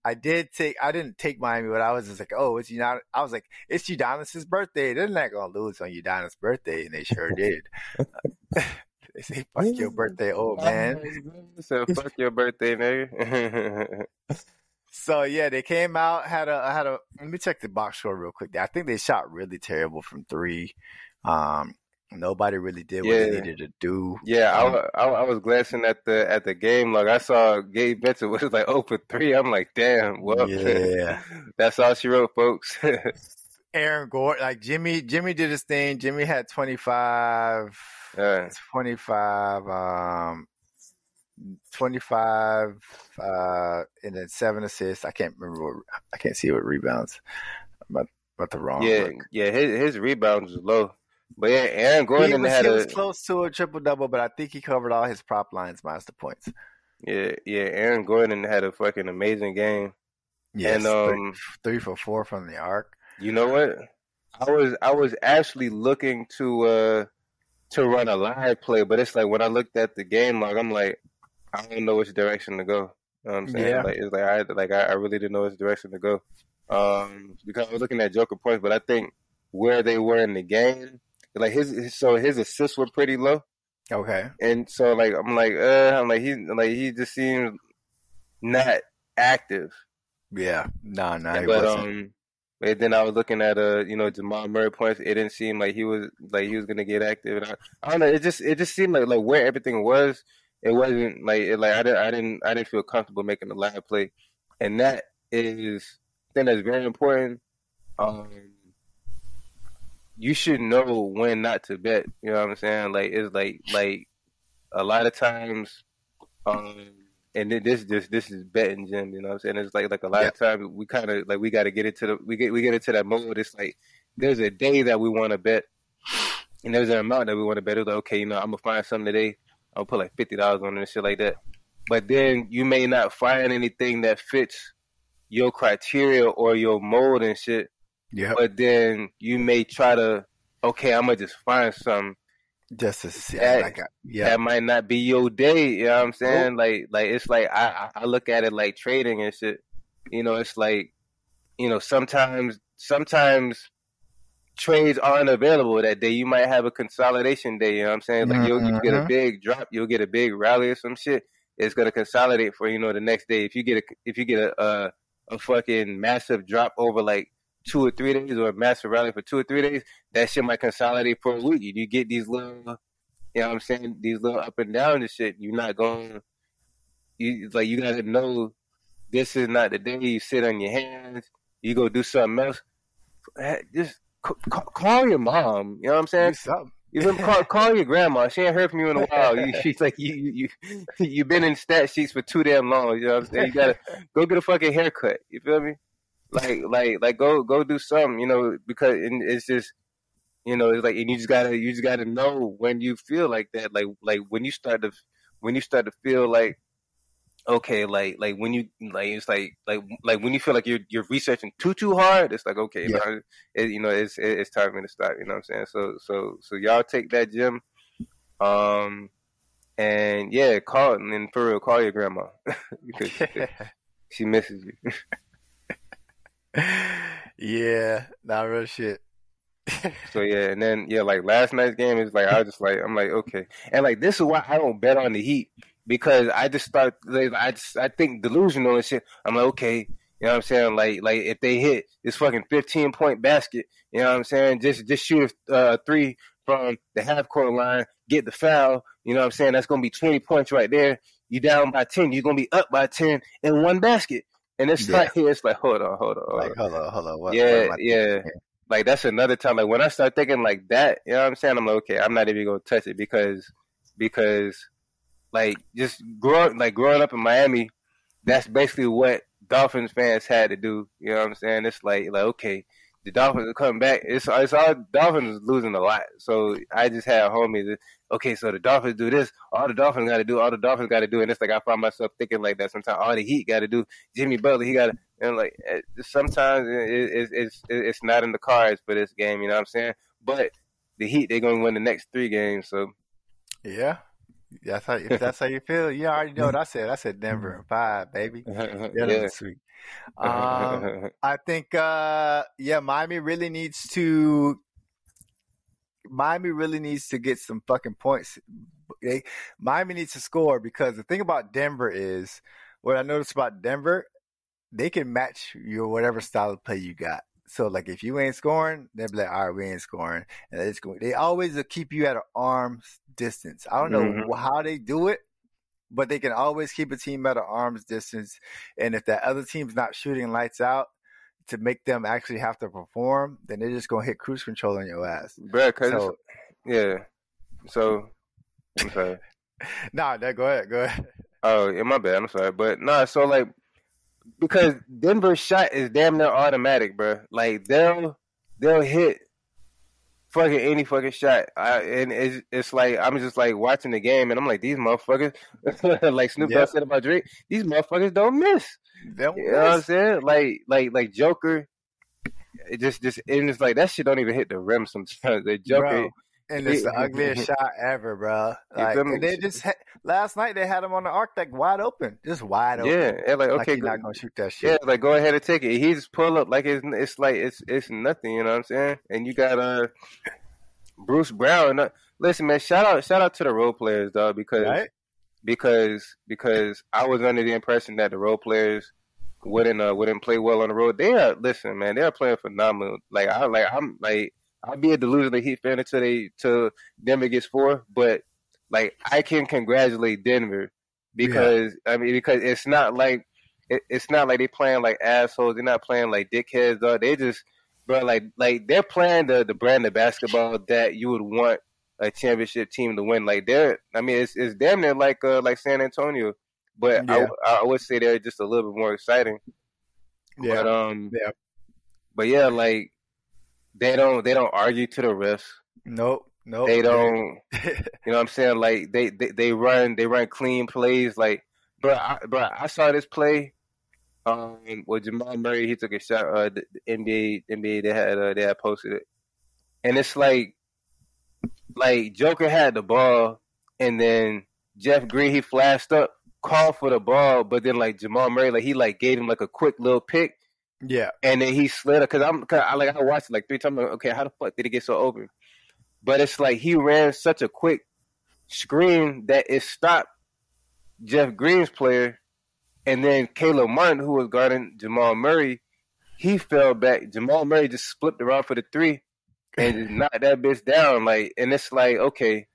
I did take. I didn't take Miami, but I was just like, oh, it's Udonis. I was like, it's Udonis's birthday. They're not gonna lose on Udonis' birthday, and they sure did. they say, "Fuck your birthday, old man." So fuck your birthday, nigga. So yeah, they came out had a had a. Let me check the box score real quick. I think they shot really terrible from three. Um, nobody really did what yeah. they needed to do. Yeah, um, I, I, I, was glancing at the at the game log. I saw Gabe Vincent was like oh for three. I'm like, damn. Well, yeah, that's all she wrote, folks. Aaron Gordon, like Jimmy, Jimmy did his thing. Jimmy had 25, uh, 25, um, 25 uh, and then seven assists. I can't remember what I can't see what rebounds. About about the wrong. Yeah, yeah. His his rebounds was low, but yeah, Aaron Gordon he was, had he a, was close to a triple double, but I think he covered all his prop lines minus the points. Yeah, yeah. Aaron Gordon had a fucking amazing game. Yes, and um, three, three for four from the arc. You know what? I was I was actually looking to uh to run a live play, but it's like when I looked at the game log, I'm like, I don't know which direction to go. You know what I'm saying? Yeah. Like it's like I like I, I really didn't know which direction to go. Um because I was looking at Joker points, but I think where they were in the game, like his, his so his assists were pretty low. Okay. And so like I'm like, uh I'm like he like he just seems not active. Yeah. No, no, but wasn't. um, and then I was looking at uh, you know, Jamal Murray points. It didn't seem like he was like he was gonna get active. And I, I don't know. It just it just seemed like like where everything was. It wasn't like it, like I didn't I didn't I didn't feel comfortable making the live play, and that is I think that's very important. Um, you should know when not to bet. You know what I'm saying? Like it's like like a lot of times, um, and then this this this is betting, Jim. You know what I'm saying? It's like like a lot of times we kind of like we got to get into the we get we get into that mode. It's like there's a day that we want to bet, and there's an amount that we want to bet. It's like okay, you know, I'm gonna find something today. I'll put like fifty dollars on it and shit like that. But then you may not find anything that fits your criteria or your mold and shit. Yeah. But then you may try to, okay, I'm gonna just find something Just to see. That- Like, I- yeah. that might not be your day. You know what I'm saying? Like, like it's like I, I I look at it like trading and shit. You know, it's like, you know, sometimes sometimes trades aren't available that day. You might have a consolidation day. You know what I'm saying? Like you'll you get a Mhm. big drop, you'll get a big rally or some shit. It's gonna consolidate for you know the next day. If you get a if you get a a, a fucking massive drop over like two or three days or a massive rally for two or three days, that shit might consolidate for a week. You get these little you know what I'm saying? These little up and down and shit. You're not going. You like you gotta know this is not the day you sit on your hands. You go do something else. Just c- call your mom. You know what I'm saying? Do something. You been call, call your grandma. She ain't heard from you in a while. You, she's like you you you you've been in stat sheets for too damn long. You know what I'm saying? You gotta go get a fucking haircut. You feel me? Like like like go go do something. You know because and it's just you know it's like and you just gotta you just gotta know when you feel like that. Like like when you start to when you start to feel like okay like like when you like it's like like like when you feel like you're you're researching too too hard it's like okay Yeah. no, it, you know it's it, it's time for me to stop you know what i'm saying so so so y'all take that gym um and yeah call and then for real call your grandma because she, she misses you yeah. Not real shit. so yeah and then yeah like last night's game is like i was just like i'm like okay and like this is why i don't bet on the heat because i just start like, i just i think delusional and shit i'm like okay you know what I'm saying? Like, like if they hit this fucking 15 point basket, you know what I'm saying? Just, just shoot a uh, three from the half court line, get the foul. You know what I'm saying? That's gonna be 20 points right there. You down by 10. You're gonna be up by 10 in one basket. And it's Yeah. like here, it's like hold on, hold on, hold on. Like, hold on, hold on. What, Yeah, what yeah. thinking? Like that's another time. Like when I start thinking like that, you know what I'm saying? I'm like, okay, I'm not even gonna touch it because because like just growing like growing up in Miami, that's basically what Dolphins fans had to do. You know what I'm saying? It's like like okay, the Dolphins are coming back. It's it's all Dolphins losing a lot. So I just had homies. Okay, so the Dolphins do this. All the Dolphins got to do. All the Dolphins got to do. And it's like I find myself thinking like that sometimes. All the Heat got to do. Jimmy Butler, he got to. And like eh, sometimes it, it, it's it's not in the cards for this game. You know what I'm saying? But the Heat, they're gonna win the next three games. So Yeah. That's how if that's how you feel. You already know what I said. I said Denver in five, baby. Yeah, that yeah. sweet. Um, I think uh yeah, Miami really needs to Miami really needs to get some fucking points. They, Miami needs to score because the thing about Denver is what I noticed about Denver, they can match your whatever style of play you got. So like if you ain't scoring, they'll be like, all right, we ain't scoring. And it's going they always keep you at an arm's distance. I don't know Mhm. how they do it, but they can always keep a team at an arm's distance. And if that other team's not shooting lights out to make them actually have to perform, then they're just gonna hit cruise control on your ass. Bruh, So yeah. So I'm sorry. nah, that go ahead, go ahead. Oh, yeah, my bad. I'm sorry, but nah. So like, because Denver's shot is damn near automatic, bro. Like they'll they'll hit fucking any fucking shot. I, and it's it's like I'm just like watching the game, and I'm like these motherfuckers, like Snoop Dogg Yeah. said about Drake, these motherfuckers don't miss. They don't You know what I'm saying? Like like like Joker. it just just and it's like that shit don't even hit the rim sometimes. They joke Bro, it. And it's the ugliest shot ever, bro. Like, and they just ha- last night they had him on the arc deck wide open, just wide open. Yeah, and like like okay, he's go- not gonna shoot that shit. yeah, like go ahead and take it. He just pull up like it's it's like it's it's nothing. You know what I'm saying? And you got uh Bruce Brown. Uh, Listen, man, shout out shout out to the role players, dog, because Right? because because I was under the impression that the role players wouldn't uh, wouldn't play well on the road. They are listen, man, they are playing phenomenal. Like I like I'm like I'll be a delusional Heat fan until they till Denver gets four, but like I can congratulate Denver because I mean because it's not like it, it's not like they playing like assholes. They're not playing like dickheads. Though they just bro like like they're playing the the brand of basketball that you would want a championship team to win. Like they're I mean it's it's damn near like uh like San Antonio, but Yeah. I I would say they're just a little bit more exciting. Yeah. But um Yeah. but yeah like they don't they don't argue to the refs. nope. Nope. They don't you know what I'm saying? Like they, they, they run they run clean plays. Like bro, I, bro, I saw this play. Um, with Jamal Murray, he took a shot. Uh, the, the NBA NBA they had uh, they had posted it, and it's like like Joker had the ball, and then Jeff Green he flashed up, called for the ball, but then like Jamal Murray like he like gave him like a quick little pick, yeah. and then he slid it because I'm cause I like I watched it like three times. Like, okay, how the fuck did he get so open? But it's like he ran such a quick screen that it stopped Jeff Green's player, and then Caleb Martin, who was guarding Jamal Murray, he fell back. Jamal Murray just flipped around for the three and just knocked that bitch down. Like, and it's like, okay,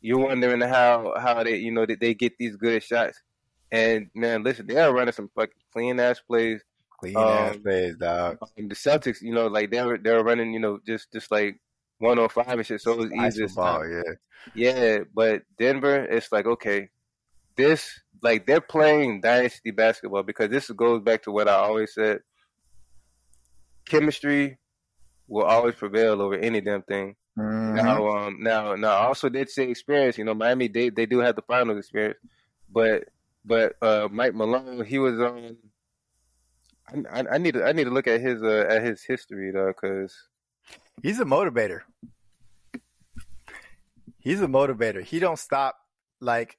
you're wondering how how they you know that they get these good shots. And man, listen, they are running some fucking clean ass plays. Clean ass Um, plays, dog. Um, the Celtics, you know, like they were they were running, you know, just just like one on five and shit. So it was easy. ball, yeah. Yeah, but Denver, it's like okay, this like they're playing dynasty basketball because this goes back to what I always said. Chemistry will always prevail over any damn thing. Mhm. Now, um, now, now, I also did say experience. You know, Miami they they do have the finals experience, but but uh, Mike Malone he was on. I, I, need to I need to look at his uh, at his history though, because He's a motivator. He's a motivator. He don't stop. Like,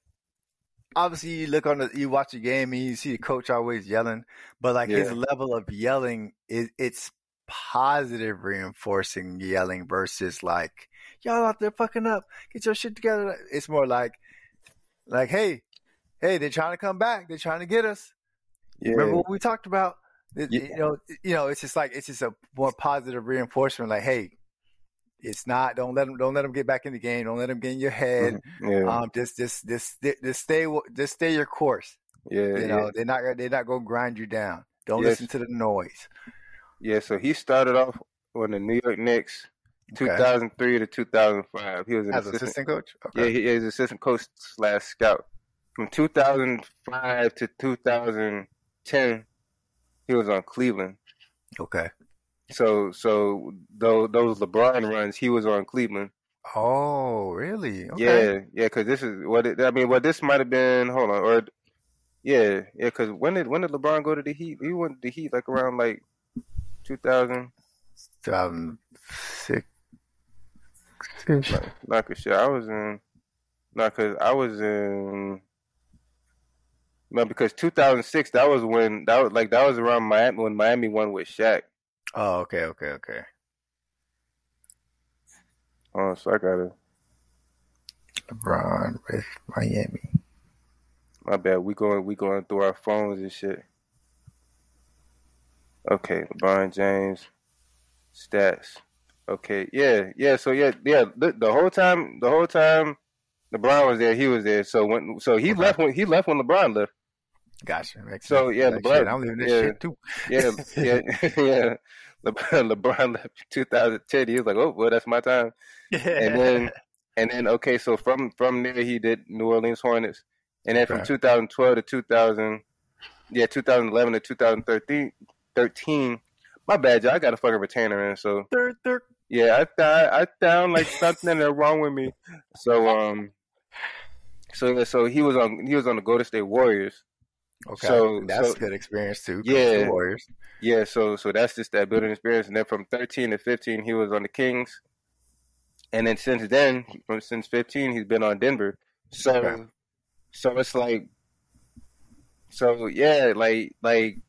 obviously, you look on the, you watch the game and you see the coach always yelling, but like his level of yelling is it's positive reinforcing yelling versus like y'all out there fucking up, get your shit together. It's more like, like hey, hey, they're trying to come back. They're trying to get us. yeah, Remember what we talked about? It- Yeah. You know, you know, it's just like it's just a more positive reinforcement. Like, hey, it's not. Don't let them. Don't let them get back in the game. Don't let them get in your head. yeah, Um, just, just, just, just stay. Just stay your course. yeah, You yeah. know, they're not. They're not going to grind you down. Don't Yes. listen to the noise. Yeah, so he started off on the New York Knicks, Okay. 2003 to 2005. He was an As assistant. assistant coach. Yeah, he is assistant coach slash scout. From 2005 to 2010, he was on Cleveland. Okay. So, so those those LeBron runs, he was on Cleveland. Oh, really? Okay. Yeah, yeah, because this is what it, I mean. Well, this might have been. Hold on, or yeah, yeah. Because when did when did LeBron go to the Heat? He went to the Heat like around like 2000. 2006. Like, like a shit. I was in. Not because I was in. No, because 2006. That was when that was like that was around Miami when Miami won with Shaq. Oh, okay, okay, okay. Oh, so I gotta. LeBron with Miami. My bad. We going we going through our phones and shit. Okay, LeBron James stats. Okay, yeah, yeah. So yeah, yeah. The, the whole time, the whole time, LeBron was there. He was there. So when so he Okay. left when he left when LeBron left. Gotcha. Makes So, sense. yeah, Like, LeBron- I'm leaving this yeah. shit too. Yeah, yeah, yeah. LeBron, LeBron left in 2010. He was like, "Oh, well, that's my time." And then, and then, okay, so from from there, he did New Orleans Hornets, and then from Okay. 2012 to 2000, yeah, 2011 to 2013, 13. My bad, y'all. I got a fucking retainer in, so third, third. yeah, I th- I sound like something is wrong with me. So um, so yeah, so he was on he was on the Golden State Warriors. Okay, So- that's so- a good experience too. Yeah. Warriors. Yeah, so so that's just that building experience. And then from 13 to 15, he was on the Kings, and then since then, from since 15, he's been on Denver. So Okay. so it's like, so yeah, like like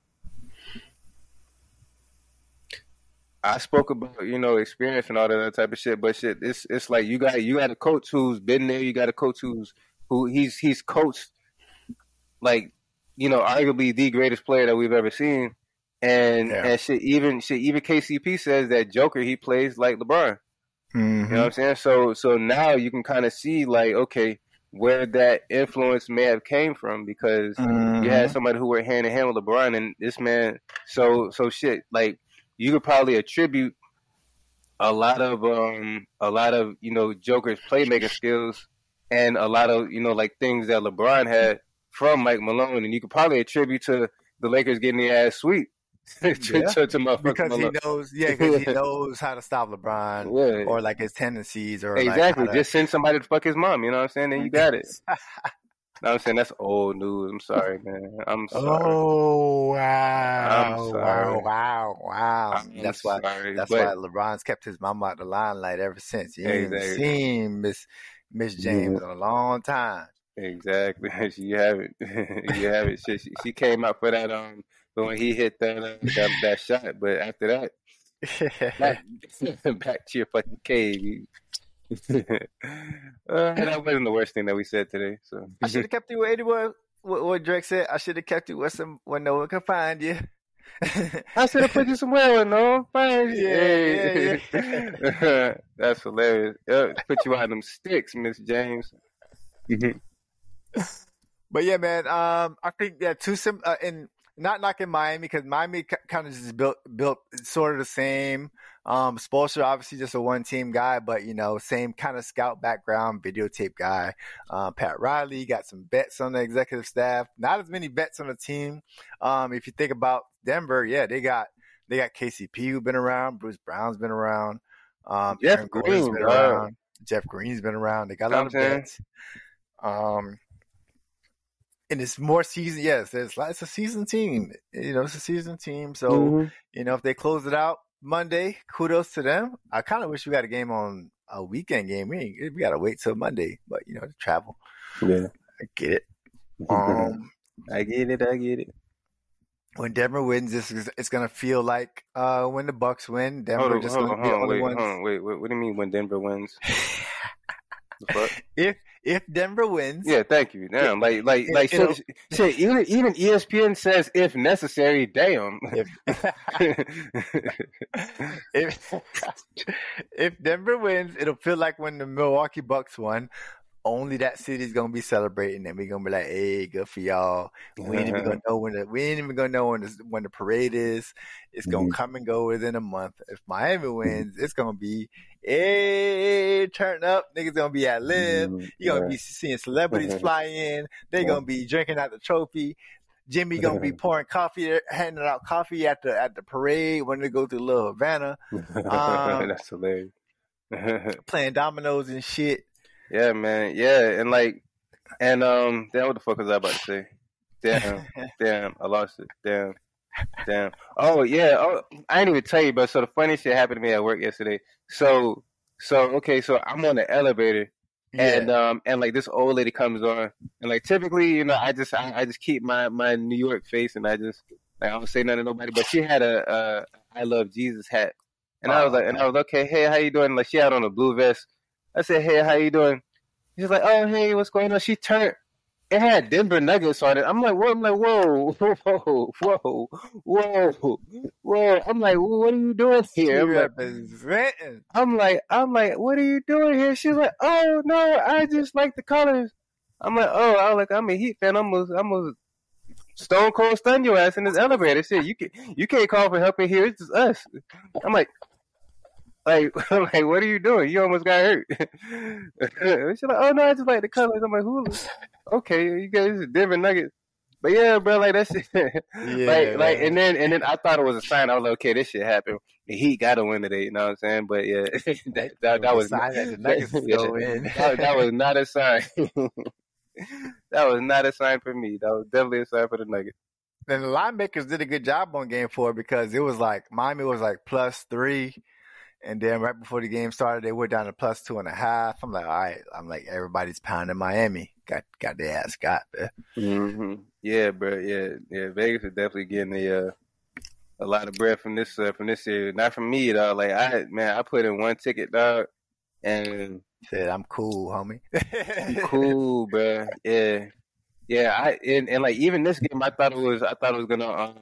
I spoke about you know experience and all that other type of shit, but shit, it's it's like you got you got a coach who's been there, you got a coach who's who he's he's coached like you know arguably the greatest player that we've ever seen, and Yeah. and shit even shit even KCP says that Joker he plays like LeBron. Mhm. You know what I'm saying? So so now you can kind of see like okay where that influence may have came from because you had Mhm. somebody who were hand in hand with LeBron and this man. So so shit like you could probably attribute a lot of um a lot of you know Joker's playmaking skills and a lot of you know like things that LeBron had from Mike Malone and you could probably attribute to the Lakers getting their ass sweet to, Yeah. to, to because he knows, yeah, because he knows how to stop LeBron Yeah. or like his tendencies or like, Exactly. to- Just send somebody to fuck his mom. You know what I'm saying? Then you got it. what I'm saying? That's old news. I'm sorry, man. I'm oh, sorry. Oh wow! I'm sorry. Wow! Wow! Wow! I'm that's why. That's but- why LeBron's kept his mama out of the limelight ever since. You ain't Exactly. seen Miss Miss James in a long time. Exactly. you have it. you have it. She, she, she came out for that um when he hit that uh, that, that shot, but after that, back, back to your fucking cave. You, uh, that wasn't the worst thing that we said today. So I should have kept you where what, what what Drake said. I should have kept you where some where no one can find you. I should have put you somewhere with no fine. Yeah, yeah, That's hilarious. Yeah, put you on them sticks, Miss James. But yeah, man. Um, I think yeah, two sim uh, and not knocking Miami because Miami kind of just built built sort of the same. Um, Spoelstra obviously just a one team guy, but you know, same kind of scout background, videotape guy. Um, Pat Riley got some bets on the executive staff. Not as many bets on the team. Um, if you think about Denver, yeah, they got they got KCP who's been around, Bruce Brown's been around, um, Jeff Aaron Green, been dog. around, Jeff Green's been around. They got a lot of vets. Um, and it's more season. Yes, it's it's a season team. You know, it's a season team. So Mhm. you know, if they close it out Monday, kudos to them. I kind of wish we got a game on a weekend game. We ain't, we got to wait till Monday, but you know, to travel. Yeah. I get it. Um, I get it. I get it. when Denver wins, is it's gonna feel like uh, when the Bucks win. Denver Hold just hold gonna on, be the only wait, ones. on, wait, wait. What do you mean when Denver wins? The fuck? If if Denver wins, Yeah, thank you. Damn, like, like, like, know- shit, shit. Even, even ESPN says if necessary. Damn. if if if Denver wins, it'll feel like when the Milwaukee Bucks won. Only that city's gonna be celebrating, and we're gonna be like, "Hey, good for y'all." We ain't even gonna know when the we ain't even gonna know when the when the parade is. It's gonna mm-hmm. come and go within a month. If Miami mm-hmm. wins, it's gonna be, "Hey, turn up!" Niggas gonna be at live. Mm-hmm. You're gonna be seeing celebrities fly in. They're gonna be drinking out the trophy. Jimmy gonna be pouring coffee, handing out coffee at the at the parade when they go to Little Havana, Um, That's hilarious. playing dominoes and shit. Yeah, man. Yeah, and like, and um, damn, what the fuck was I about to say? Damn, damn, I lost it. Damn, damn. Oh yeah. Oh, I didn't even tell you, but so the funny shit happened to me at work yesterday. So, so okay, so I'm on the elevator. And um and like this old lady comes on and like typically you know I just I, I just keep my my New York face and I just like I don't say nothing to nobody but she had a uh I love Jesus hat and I was Oh, like and I was okay hey how you doing like she had on a blue vest I said hey how you doing she's like oh hey what's going on she turned it had Denver Nuggets on it I'm like whoa I'm like whoa whoa whoa whoa whoa I'm like what are you doing here I'm like. I'm like, I'm like, what are you doing here? She's like, oh no, I just like the colors. I'm like, oh, I was like, I'm a Heat fan. I'm gonna, I'm gonna stone cold stun your ass in this elevator. Shit, you can, you can't call for help in here. It's just us. I'm like, like, like, what are you doing? You almost got hurt. She's like, oh no, I just like the colors. I'm like, who? Okay, you guys are Denver Nuggets. But yeah, bro, like that's Yeah, like, like, and then, and then I thought it was a sign. I was like, okay, this shit happened. The Heat got to win today. You know what I'm saying? But yeah, that, that, that was sign that the Nuggets go in. that, that was not a sign. that was not a sign for me. That was definitely a sign for the Nuggets. And the linemakers did a good job on game four because it was like Miami was like plus three, and then right before the game started, they went down to plus two and a half. I'm like, all right. I'm like, everybody's pounding Miami. Got got their ass got there. Mm-hmm. Yeah, bro. Yeah, yeah. Vegas is definitely getting a uh, a lot of bread from this uh, from this year. Not from me though. Like I man, I put in one ticket, dog, and said I'm cool, homie. cool, bro. Yeah, yeah. I and, and like even this game, I thought it was I thought it was gonna um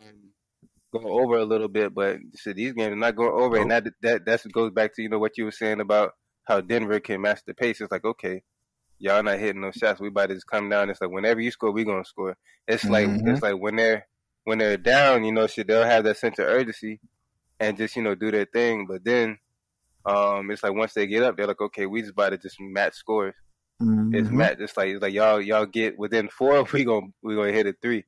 go over a little bit, but shit, these games are not going over, and that that that goes back to you know what you were saying about how Denver can match the pace. It's like okay, y'all not hitting no shots. We about to just come down. It's like whenever you score, we gonna score. It's like mm-hmm. it's like when they're when they're down, you know, shit, they'll have that sense of urgency and just you know do their thing. But then, um, it's like once they get up, they're like, okay, we just about to just match scores. Mm-hmm. It's match. It's like it's like y'all y'all get within four, we gonna we gonna hit a 3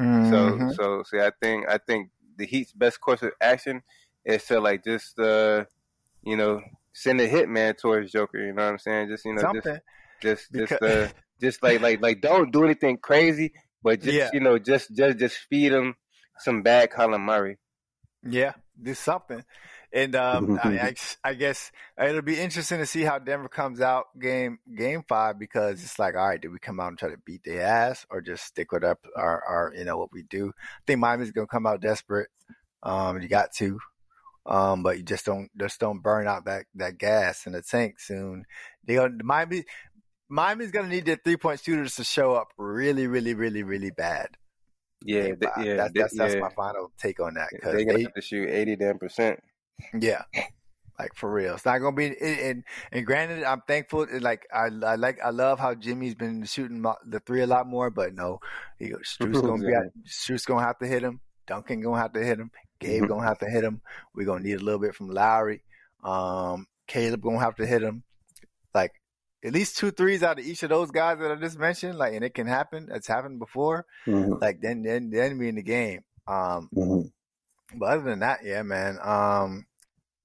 mm-hmm. So so see, I think I think the Heat's best course of action is to like just uh, you know, send a hitman towards Joker. You know what I'm saying? Just you know, Something. just just just uh, just like like like don't do anything crazy, but just yeah. you know, just just just feed him some bad Colin Murray. Yeah, do something. And um, I, I, I, guess it'll be interesting to see how Denver comes out game game five because it's like, all right, did we come out and try to beat their ass or just stick with our, our, our you know what we do? I think Miami's gonna come out desperate. Um, you got to, um, but you just don't just don't burn out that that gas in the tank soon. They gonna Miami Miami's gonna need their three point shooters to show up really, really, really, really bad. Yeah, they, yeah, that's, that's, that's my final take on that. Cause they got to shoot eighty damn percent. Yeah, like for real. It's not gonna be. And and granted, I'm thankful. Like I, I like, I love how Jimmy's been shooting the three a lot more. But no, he goes, Strus gonna be. Strus gonna have to hit him. Duncan gonna have to hit him. Gabe gonna have to hit him. We're gonna need a little bit from Lowry. Um, Caleb gonna have to hit him. Like at least two threes out of each of those guys that I just mentioned, like, and it can happen. It's happened before. Mm-hmm. Like then, then, then we in the game. Um, mm-hmm. But other than that, yeah, man. Um,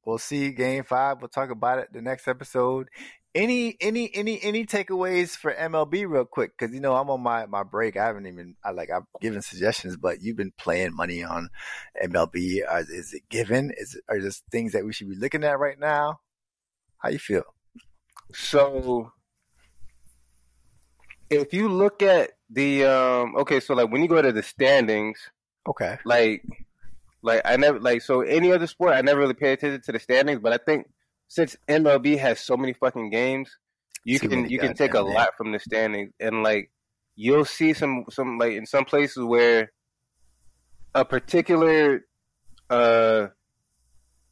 we'll see game five. We'll talk about it the next episode. Any, any, any, any takeaways for MLB real quick? Cause you know, I'm on my, my break. I haven't even, I like, I've given suggestions, but you've been playing money on MLB. Is it given? Is it, are there things that we should be looking at right now? How you feel? So if you look at the um okay, so like when you go to the standings, okay, like like I never like so any other sport I never really pay attention to the standings, but I think since MLB has so many fucking games, you see can you can take a lot from the standings and like you'll see some some like in some places where a particular uh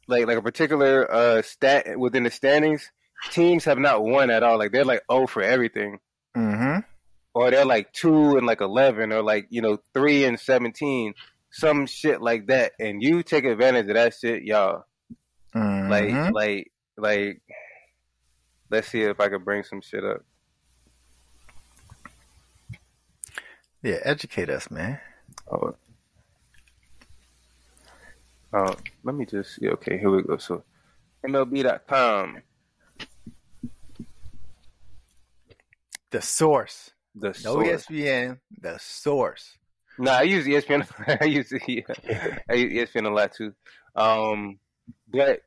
like like a particular uh stat within the standings teams have not won at all. Like they're like oh for everything. Mm-hmm. Or they're like two and like eleven, or like you know three and seventeen, some shit like that. And you take advantage of that shit, y'all. Mm-hmm. Like like like. Let's see if I can bring some shit up. Yeah, educate us, man. Oh. Uh, let me just see. Okay, here we go. So, MLB.com The source. The no source. ESPN. The source. No, I use ESPN. I use yeah, I use ESPN a lot too. Um, but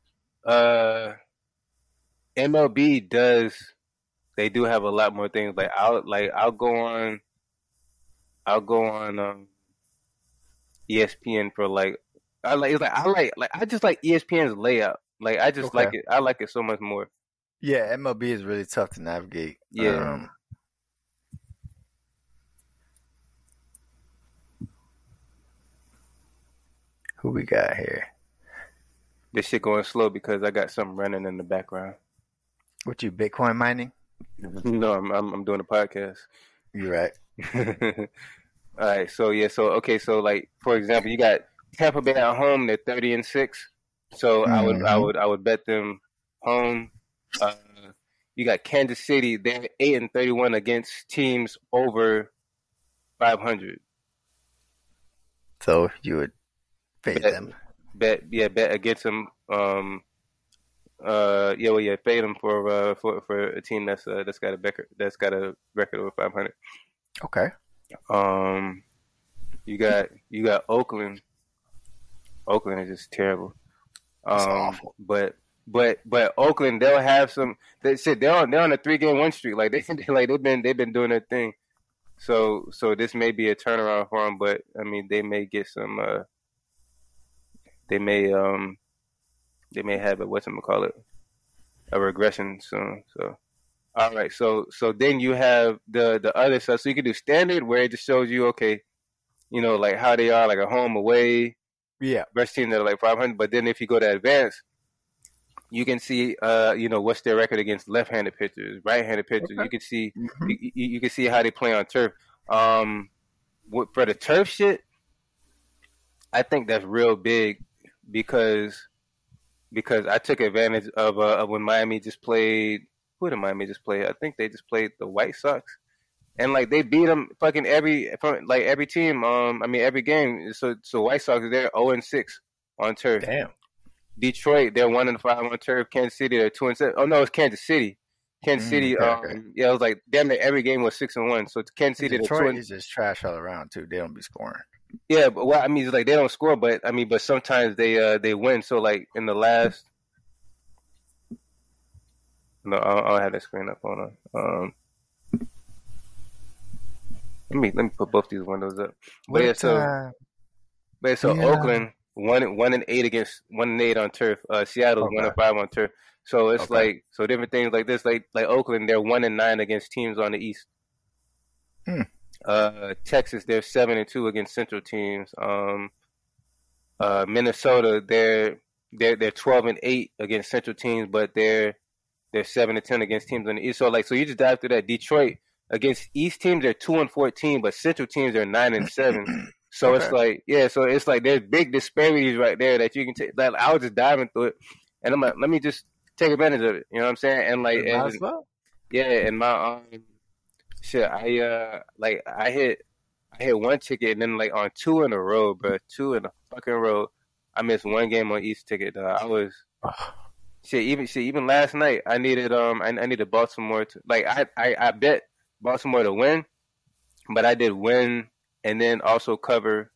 uh, MLB does. They do have a lot more things. Like I'll like I'll go on. I'll go on um, ESPN for like I like it's like I like like I just like ESPN's layout. Like I just okay. like it. I like it so much more. Yeah, MLB is really tough to navigate. Yeah. Um, Who we got here? This shit going slow because I got something running in the background. What you Bitcoin mining? no, I'm, I'm, I'm doing a podcast. You're right. All right, so yeah, so okay, so like for example, you got Tampa Bay at home. They're thirty and six. So mm-hmm. I would I mm-hmm. would I would bet them home. Uh, you got Kansas City. They're eight and thirty one against teams over five hundred. So you would Fade bet, them. Bet yeah, bet against them. Um, uh, yeah, well, yeah, fade them for uh for for a team that's uh, that's got a record that's got a record over five hundred. Okay. Um, you got you got Oakland. Oakland is just terrible. It's Um, awful. but but but Oakland they'll have some. They said they're on they're on a three game win streak. Like they like they've been they've been doing their thing. So so this may be a turnaround for them. But I mean they may get some. uh They may um they may have a what's call it a regression soon. So. All right, so so then you have the the other stuff. So you can do standard where it just shows you okay, you know, like how they are, like a home away Yeah. best team that are like 500. But then if you go to advanced, you can see, uh, you know, what's their record against left-handed pitchers, right-handed pitchers. Okay. You can see Mhm. you, you you can see how they play on turf. Um, what- for the turf shit, I think that's real big because because I took advantage of uh, of when Miami just played. Who did Miami just play? I think they just played the White Sox, and like they beat them fucking every from like every team. Um, I mean every game. So so White Sox they're zero and six on turf. Damn. Detroit they're one and five on turf. Kansas City they're two and seven. Oh no, it's Kansas City. Kansas Mm, City. okay, um, okay. yeah, it was like damn near every game was six and one. So it's Kansas City they're two Detroit and is just trash all around too. They don't be scoring. Yeah, but what I mean like they don't score, but I mean, but sometimes they uh they win. So like in the last, no, I don't, I don't have that screen up. Hold on. Um, let me let me put both these windows up. But yeah, so but yeah, so yeah. Oakland one one and eight against one and eight on turf. Uh, Seattle's one Okay. and five on turf. So it's Okay. like so different things like this. Like like Oakland, they're one and nine against teams on the East. Hmm. Uh, Texas, they're seven and two against Central teams. Um, uh, Minnesota, they're they're they're twelve and eight against Central teams, but they're they're seven and ten against teams on the East. So like so you just dive through that. Detroit against East teams, they're two and fourteen, but Central teams are nine and seven. So it's like, yeah, so it's like there's big disparities right there that you can take. Like I was just diving through it, and I'm like, let me just take advantage of it. You know what I'm saying? And like, and, well. yeah, and my um, shit, I uh, like I hit, I hit one ticket, and then like on two in a row, bro, two in a fucking row, I missed one game on each ticket. Dog. I was shit, even shit, even last night, I needed um, I, I needed Baltimore to like, I, I I bet Baltimore to win, but I did win and then also cover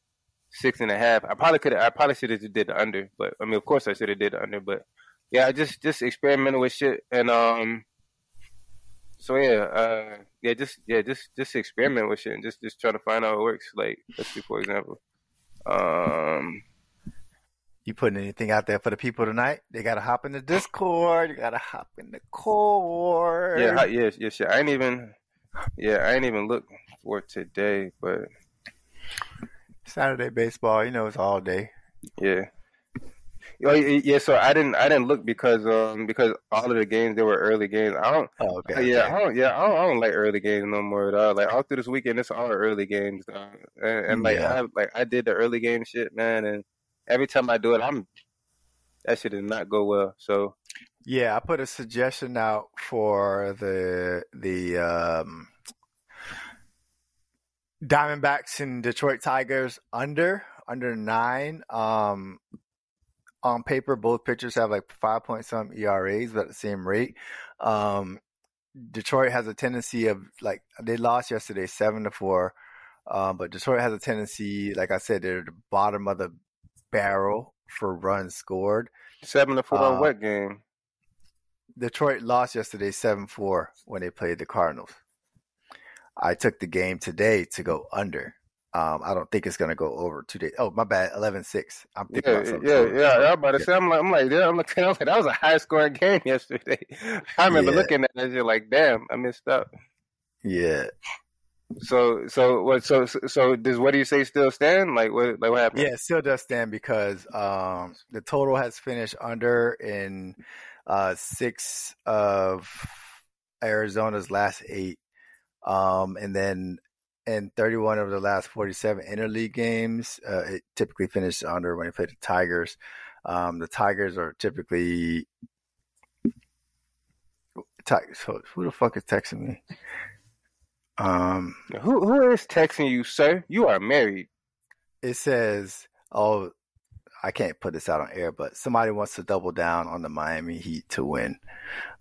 six and a half. I probably could, I probably should have did the under, but I mean, of course, I should have did the under, but yeah, I just just experimented with shit, and um, so yeah, uh, yeah, just yeah, just just experiment with shit, and just just try to find out how it works. Like, let's see, for example, um, You putting anything out there for the people tonight? They gotta hop in the Discord. You gotta hop in the cord. yeah, yeah, yeah, shit. I ain't even, yeah, I ain't even look for today, but Saturday baseball. You know it's all day. Yeah. Oh, yeah, yeah, so I didn't I didn't look because um because all of the games they were early games. I don't Oh, okay. yeah, okay. I don't yeah, I don't, I don't like early games no more at all. Like all through this weekend it's all early games. dog. And, and like Yeah. I like I did the early game shit, man, and every time I do it I'm that shit did not go well. So Yeah, I put a suggestion out for the the um, Diamondbacks and Detroit Tigers under under nine. Um, on paper, both pitchers have like five point some ERAs, but at the same rate. Um, Detroit has a tendency of like they lost yesterday seven to four, um, but Detroit has a tendency, like I said, they're the bottom of the barrel for runs scored. seven to four Uh, what game? Detroit lost yesterday 7 4 when they played the Cardinals. I took the game today to go under. Um, I don't think it's going to go over two days. Oh, my bad. 11 6. I'm thinking Yeah, about something. yeah, yeah. I was different. about to say, I'm like, I'm like, yeah, I'm looking, I was like, that was a high scoring game yesterday. I remember Yeah. looking at that shit like, damn, I missed up. Yeah. So, so what? So, so, so does what do you say still stand? Like, what? Like, what happened? Yeah, it still does stand because um, the total has finished under in uh, six of Arizona's last eight. Um, and then in 31 of the last 47 interleague games, uh, it typically finished under when they play the Tigers. Um, the Tigers are typically. Ti- So who the fuck is texting me? Um, Who, who is texting you, sir? You are married. it says, "Oh, I can't put this out on air, but somebody wants to double down on the Miami Heat to win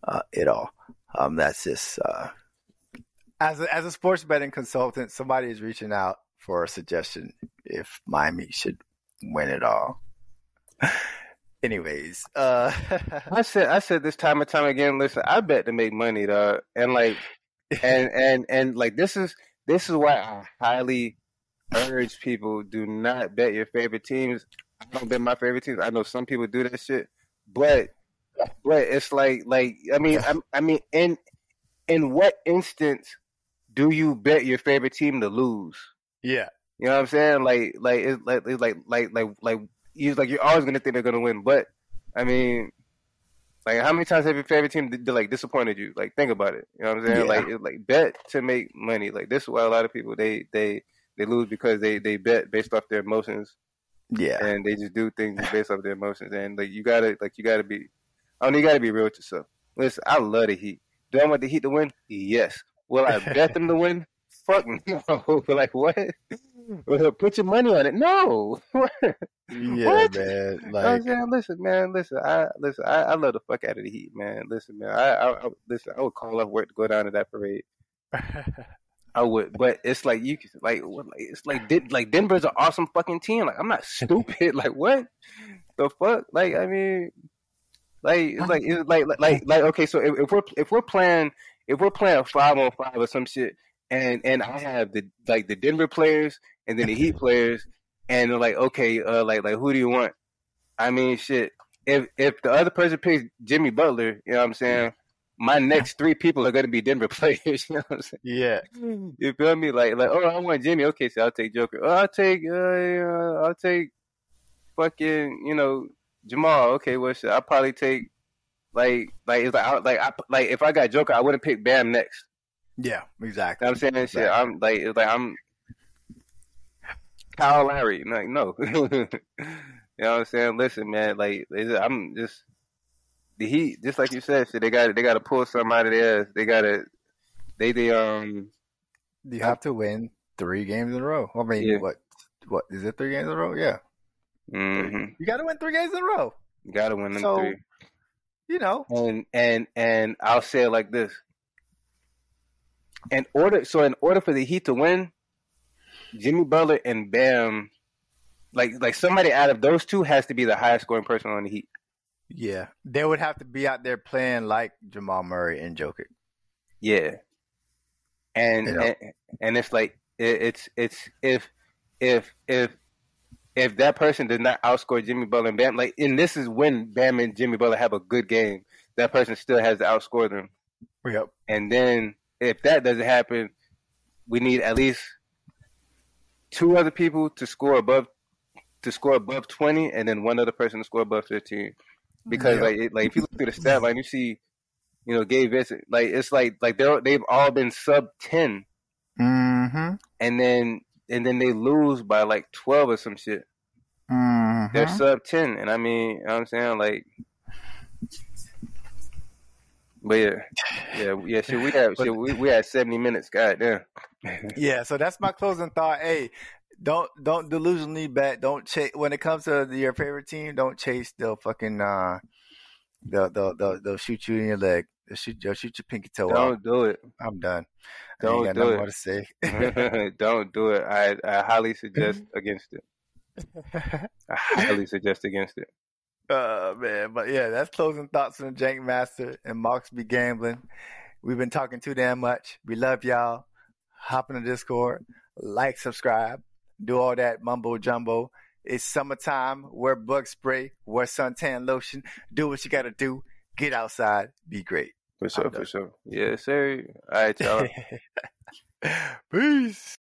uh, it all." Um, that's just uh, as a, as a sports betting consultant, somebody is reaching out for a suggestion if Miami should win it all. Anyways, uh, I said I said this time and time again. Listen, I bet to make money, dog, and like, and and and like this is this is why I highly urge people do not bet your favorite teams. I don't bet my favorite teams. I know some people do that shit, but but it's like like I mean I, I mean in in what instance do you bet your favorite team to lose? yeah, You know what I'm saying? Like, like it's like, it's like, like, like, like, you like you're always gonna think they're gonna win, but I mean, like, how many times have your favorite team like disappointed you? Like, think about it. You know what I'm saying? Yeah. Like, it, like bet to make money. Like, this is why a lot of people they they they lose because they they bet based off their emotions yeah, and they just do things based off their emotions. And like, you gotta like you gotta be, I mean, you gotta be real with yourself. Listen, I love the Heat. Do I want the Heat to win? Yes. Will I bet them to win? Fuck no. like what? Put your money on it. No. yeah, What? man. I'm Like, saying, listen, man, listen, I listen, I, I love the fuck out of the Heat, man. Listen, man, I, I, I listen, I would call off work to go down to that parade. I would, but it's like you, can- like, what, like it's like, like Denver's an awesome fucking team. Like, I'm not stupid. Like, what the fuck? Like, I mean, like, it's like, it's like, like, like, like, okay, so if, if we're if we're playing if we're playing five on five or some shit, and and I have the like the Denver players and then the Heat players, and they're like, okay, uh, like like who do you want? I mean, shit. If if the other person picks Jimmy Butler, you know what I'm saying? My next three people are going to be Denver players. You know what I'm saying? yeah, You feel me? Like, like, oh, I want Jimmy. Okay, so I'll take Joker. Oh, I'll take, uh, uh, I'll take, fucking, you know, Jamal. Okay, well, shit, I'll probably take, like, like, it's like, I, like, I, like, if I got Joker, I wouldn't pick Bam next. yeah, You exactly. know what I'm saying? Shit, I'm like, it's like I'm Kyle Lowry. Like, no. you know what I'm saying? Listen, man, like, I'm just the Heat. Just like you said, shit, they got they got to pull something out of theirs. They got to, they, they, um. You have to win three games in a row. I mean, Yeah. what? What is it? Three games in a row? Yeah, hmm you got to win three games in a row. You got to win them So- three. You know, And and and I'll say it like this: in order, so in order for the Heat to win, Jimmy Butler and Bam, like like somebody out of those two has to be the highest scoring person on the Heat. yeah, they would have to be out there playing like Jamal Murray and Jokic. Yeah, and You know. and, and it's like it, it's it's if if if if that person does not outscore Jimmy Butler and Bam, like and this is when Bam and Jimmy Butler have a good game, that person still has to outscore them. Yep. And then if that doesn't happen, we need at least two other people to score above to score above twenty, and then one other person to score above fifteen. Because like it, like if you look through the stat line, you see, you know, Gabe Vincent, like it's like like they're they've all been sub ten, Mm-hmm. and then and then they lose by like twelve or some shit. Mm-hmm. They're sub ten, and I mean, you know what I'm saying like. But yeah, yeah, yeah. Shit, we had shit, we, we had seventy minutes. God damn. Yeah, so that's my closing thought. Hey, don't don't delusionally bet. Don't chase when it comes to your favorite team. Don't chase. They'll fucking uh, they'll they'll they'll, they'll shoot you in your leg. Shoot they'll shoot your pinky toe off. Don't do it. I'm done. I Don't do it. more to say. Don't do it. I, I highly suggest against it. I highly suggest against it. Oh man, but yeah, that's closing thoughts from Jank Master and Marks be gambling. We've been talking too damn much. We love y'all. Hop in the Discord, like, subscribe, do all that mumbo jumbo. It's summertime. Wear bug spray, wear suntan lotion. Do what you gotta do. Get outside. Be great. For sure, I'm for done. sure. Yes, sir. All right, y'all. Peace.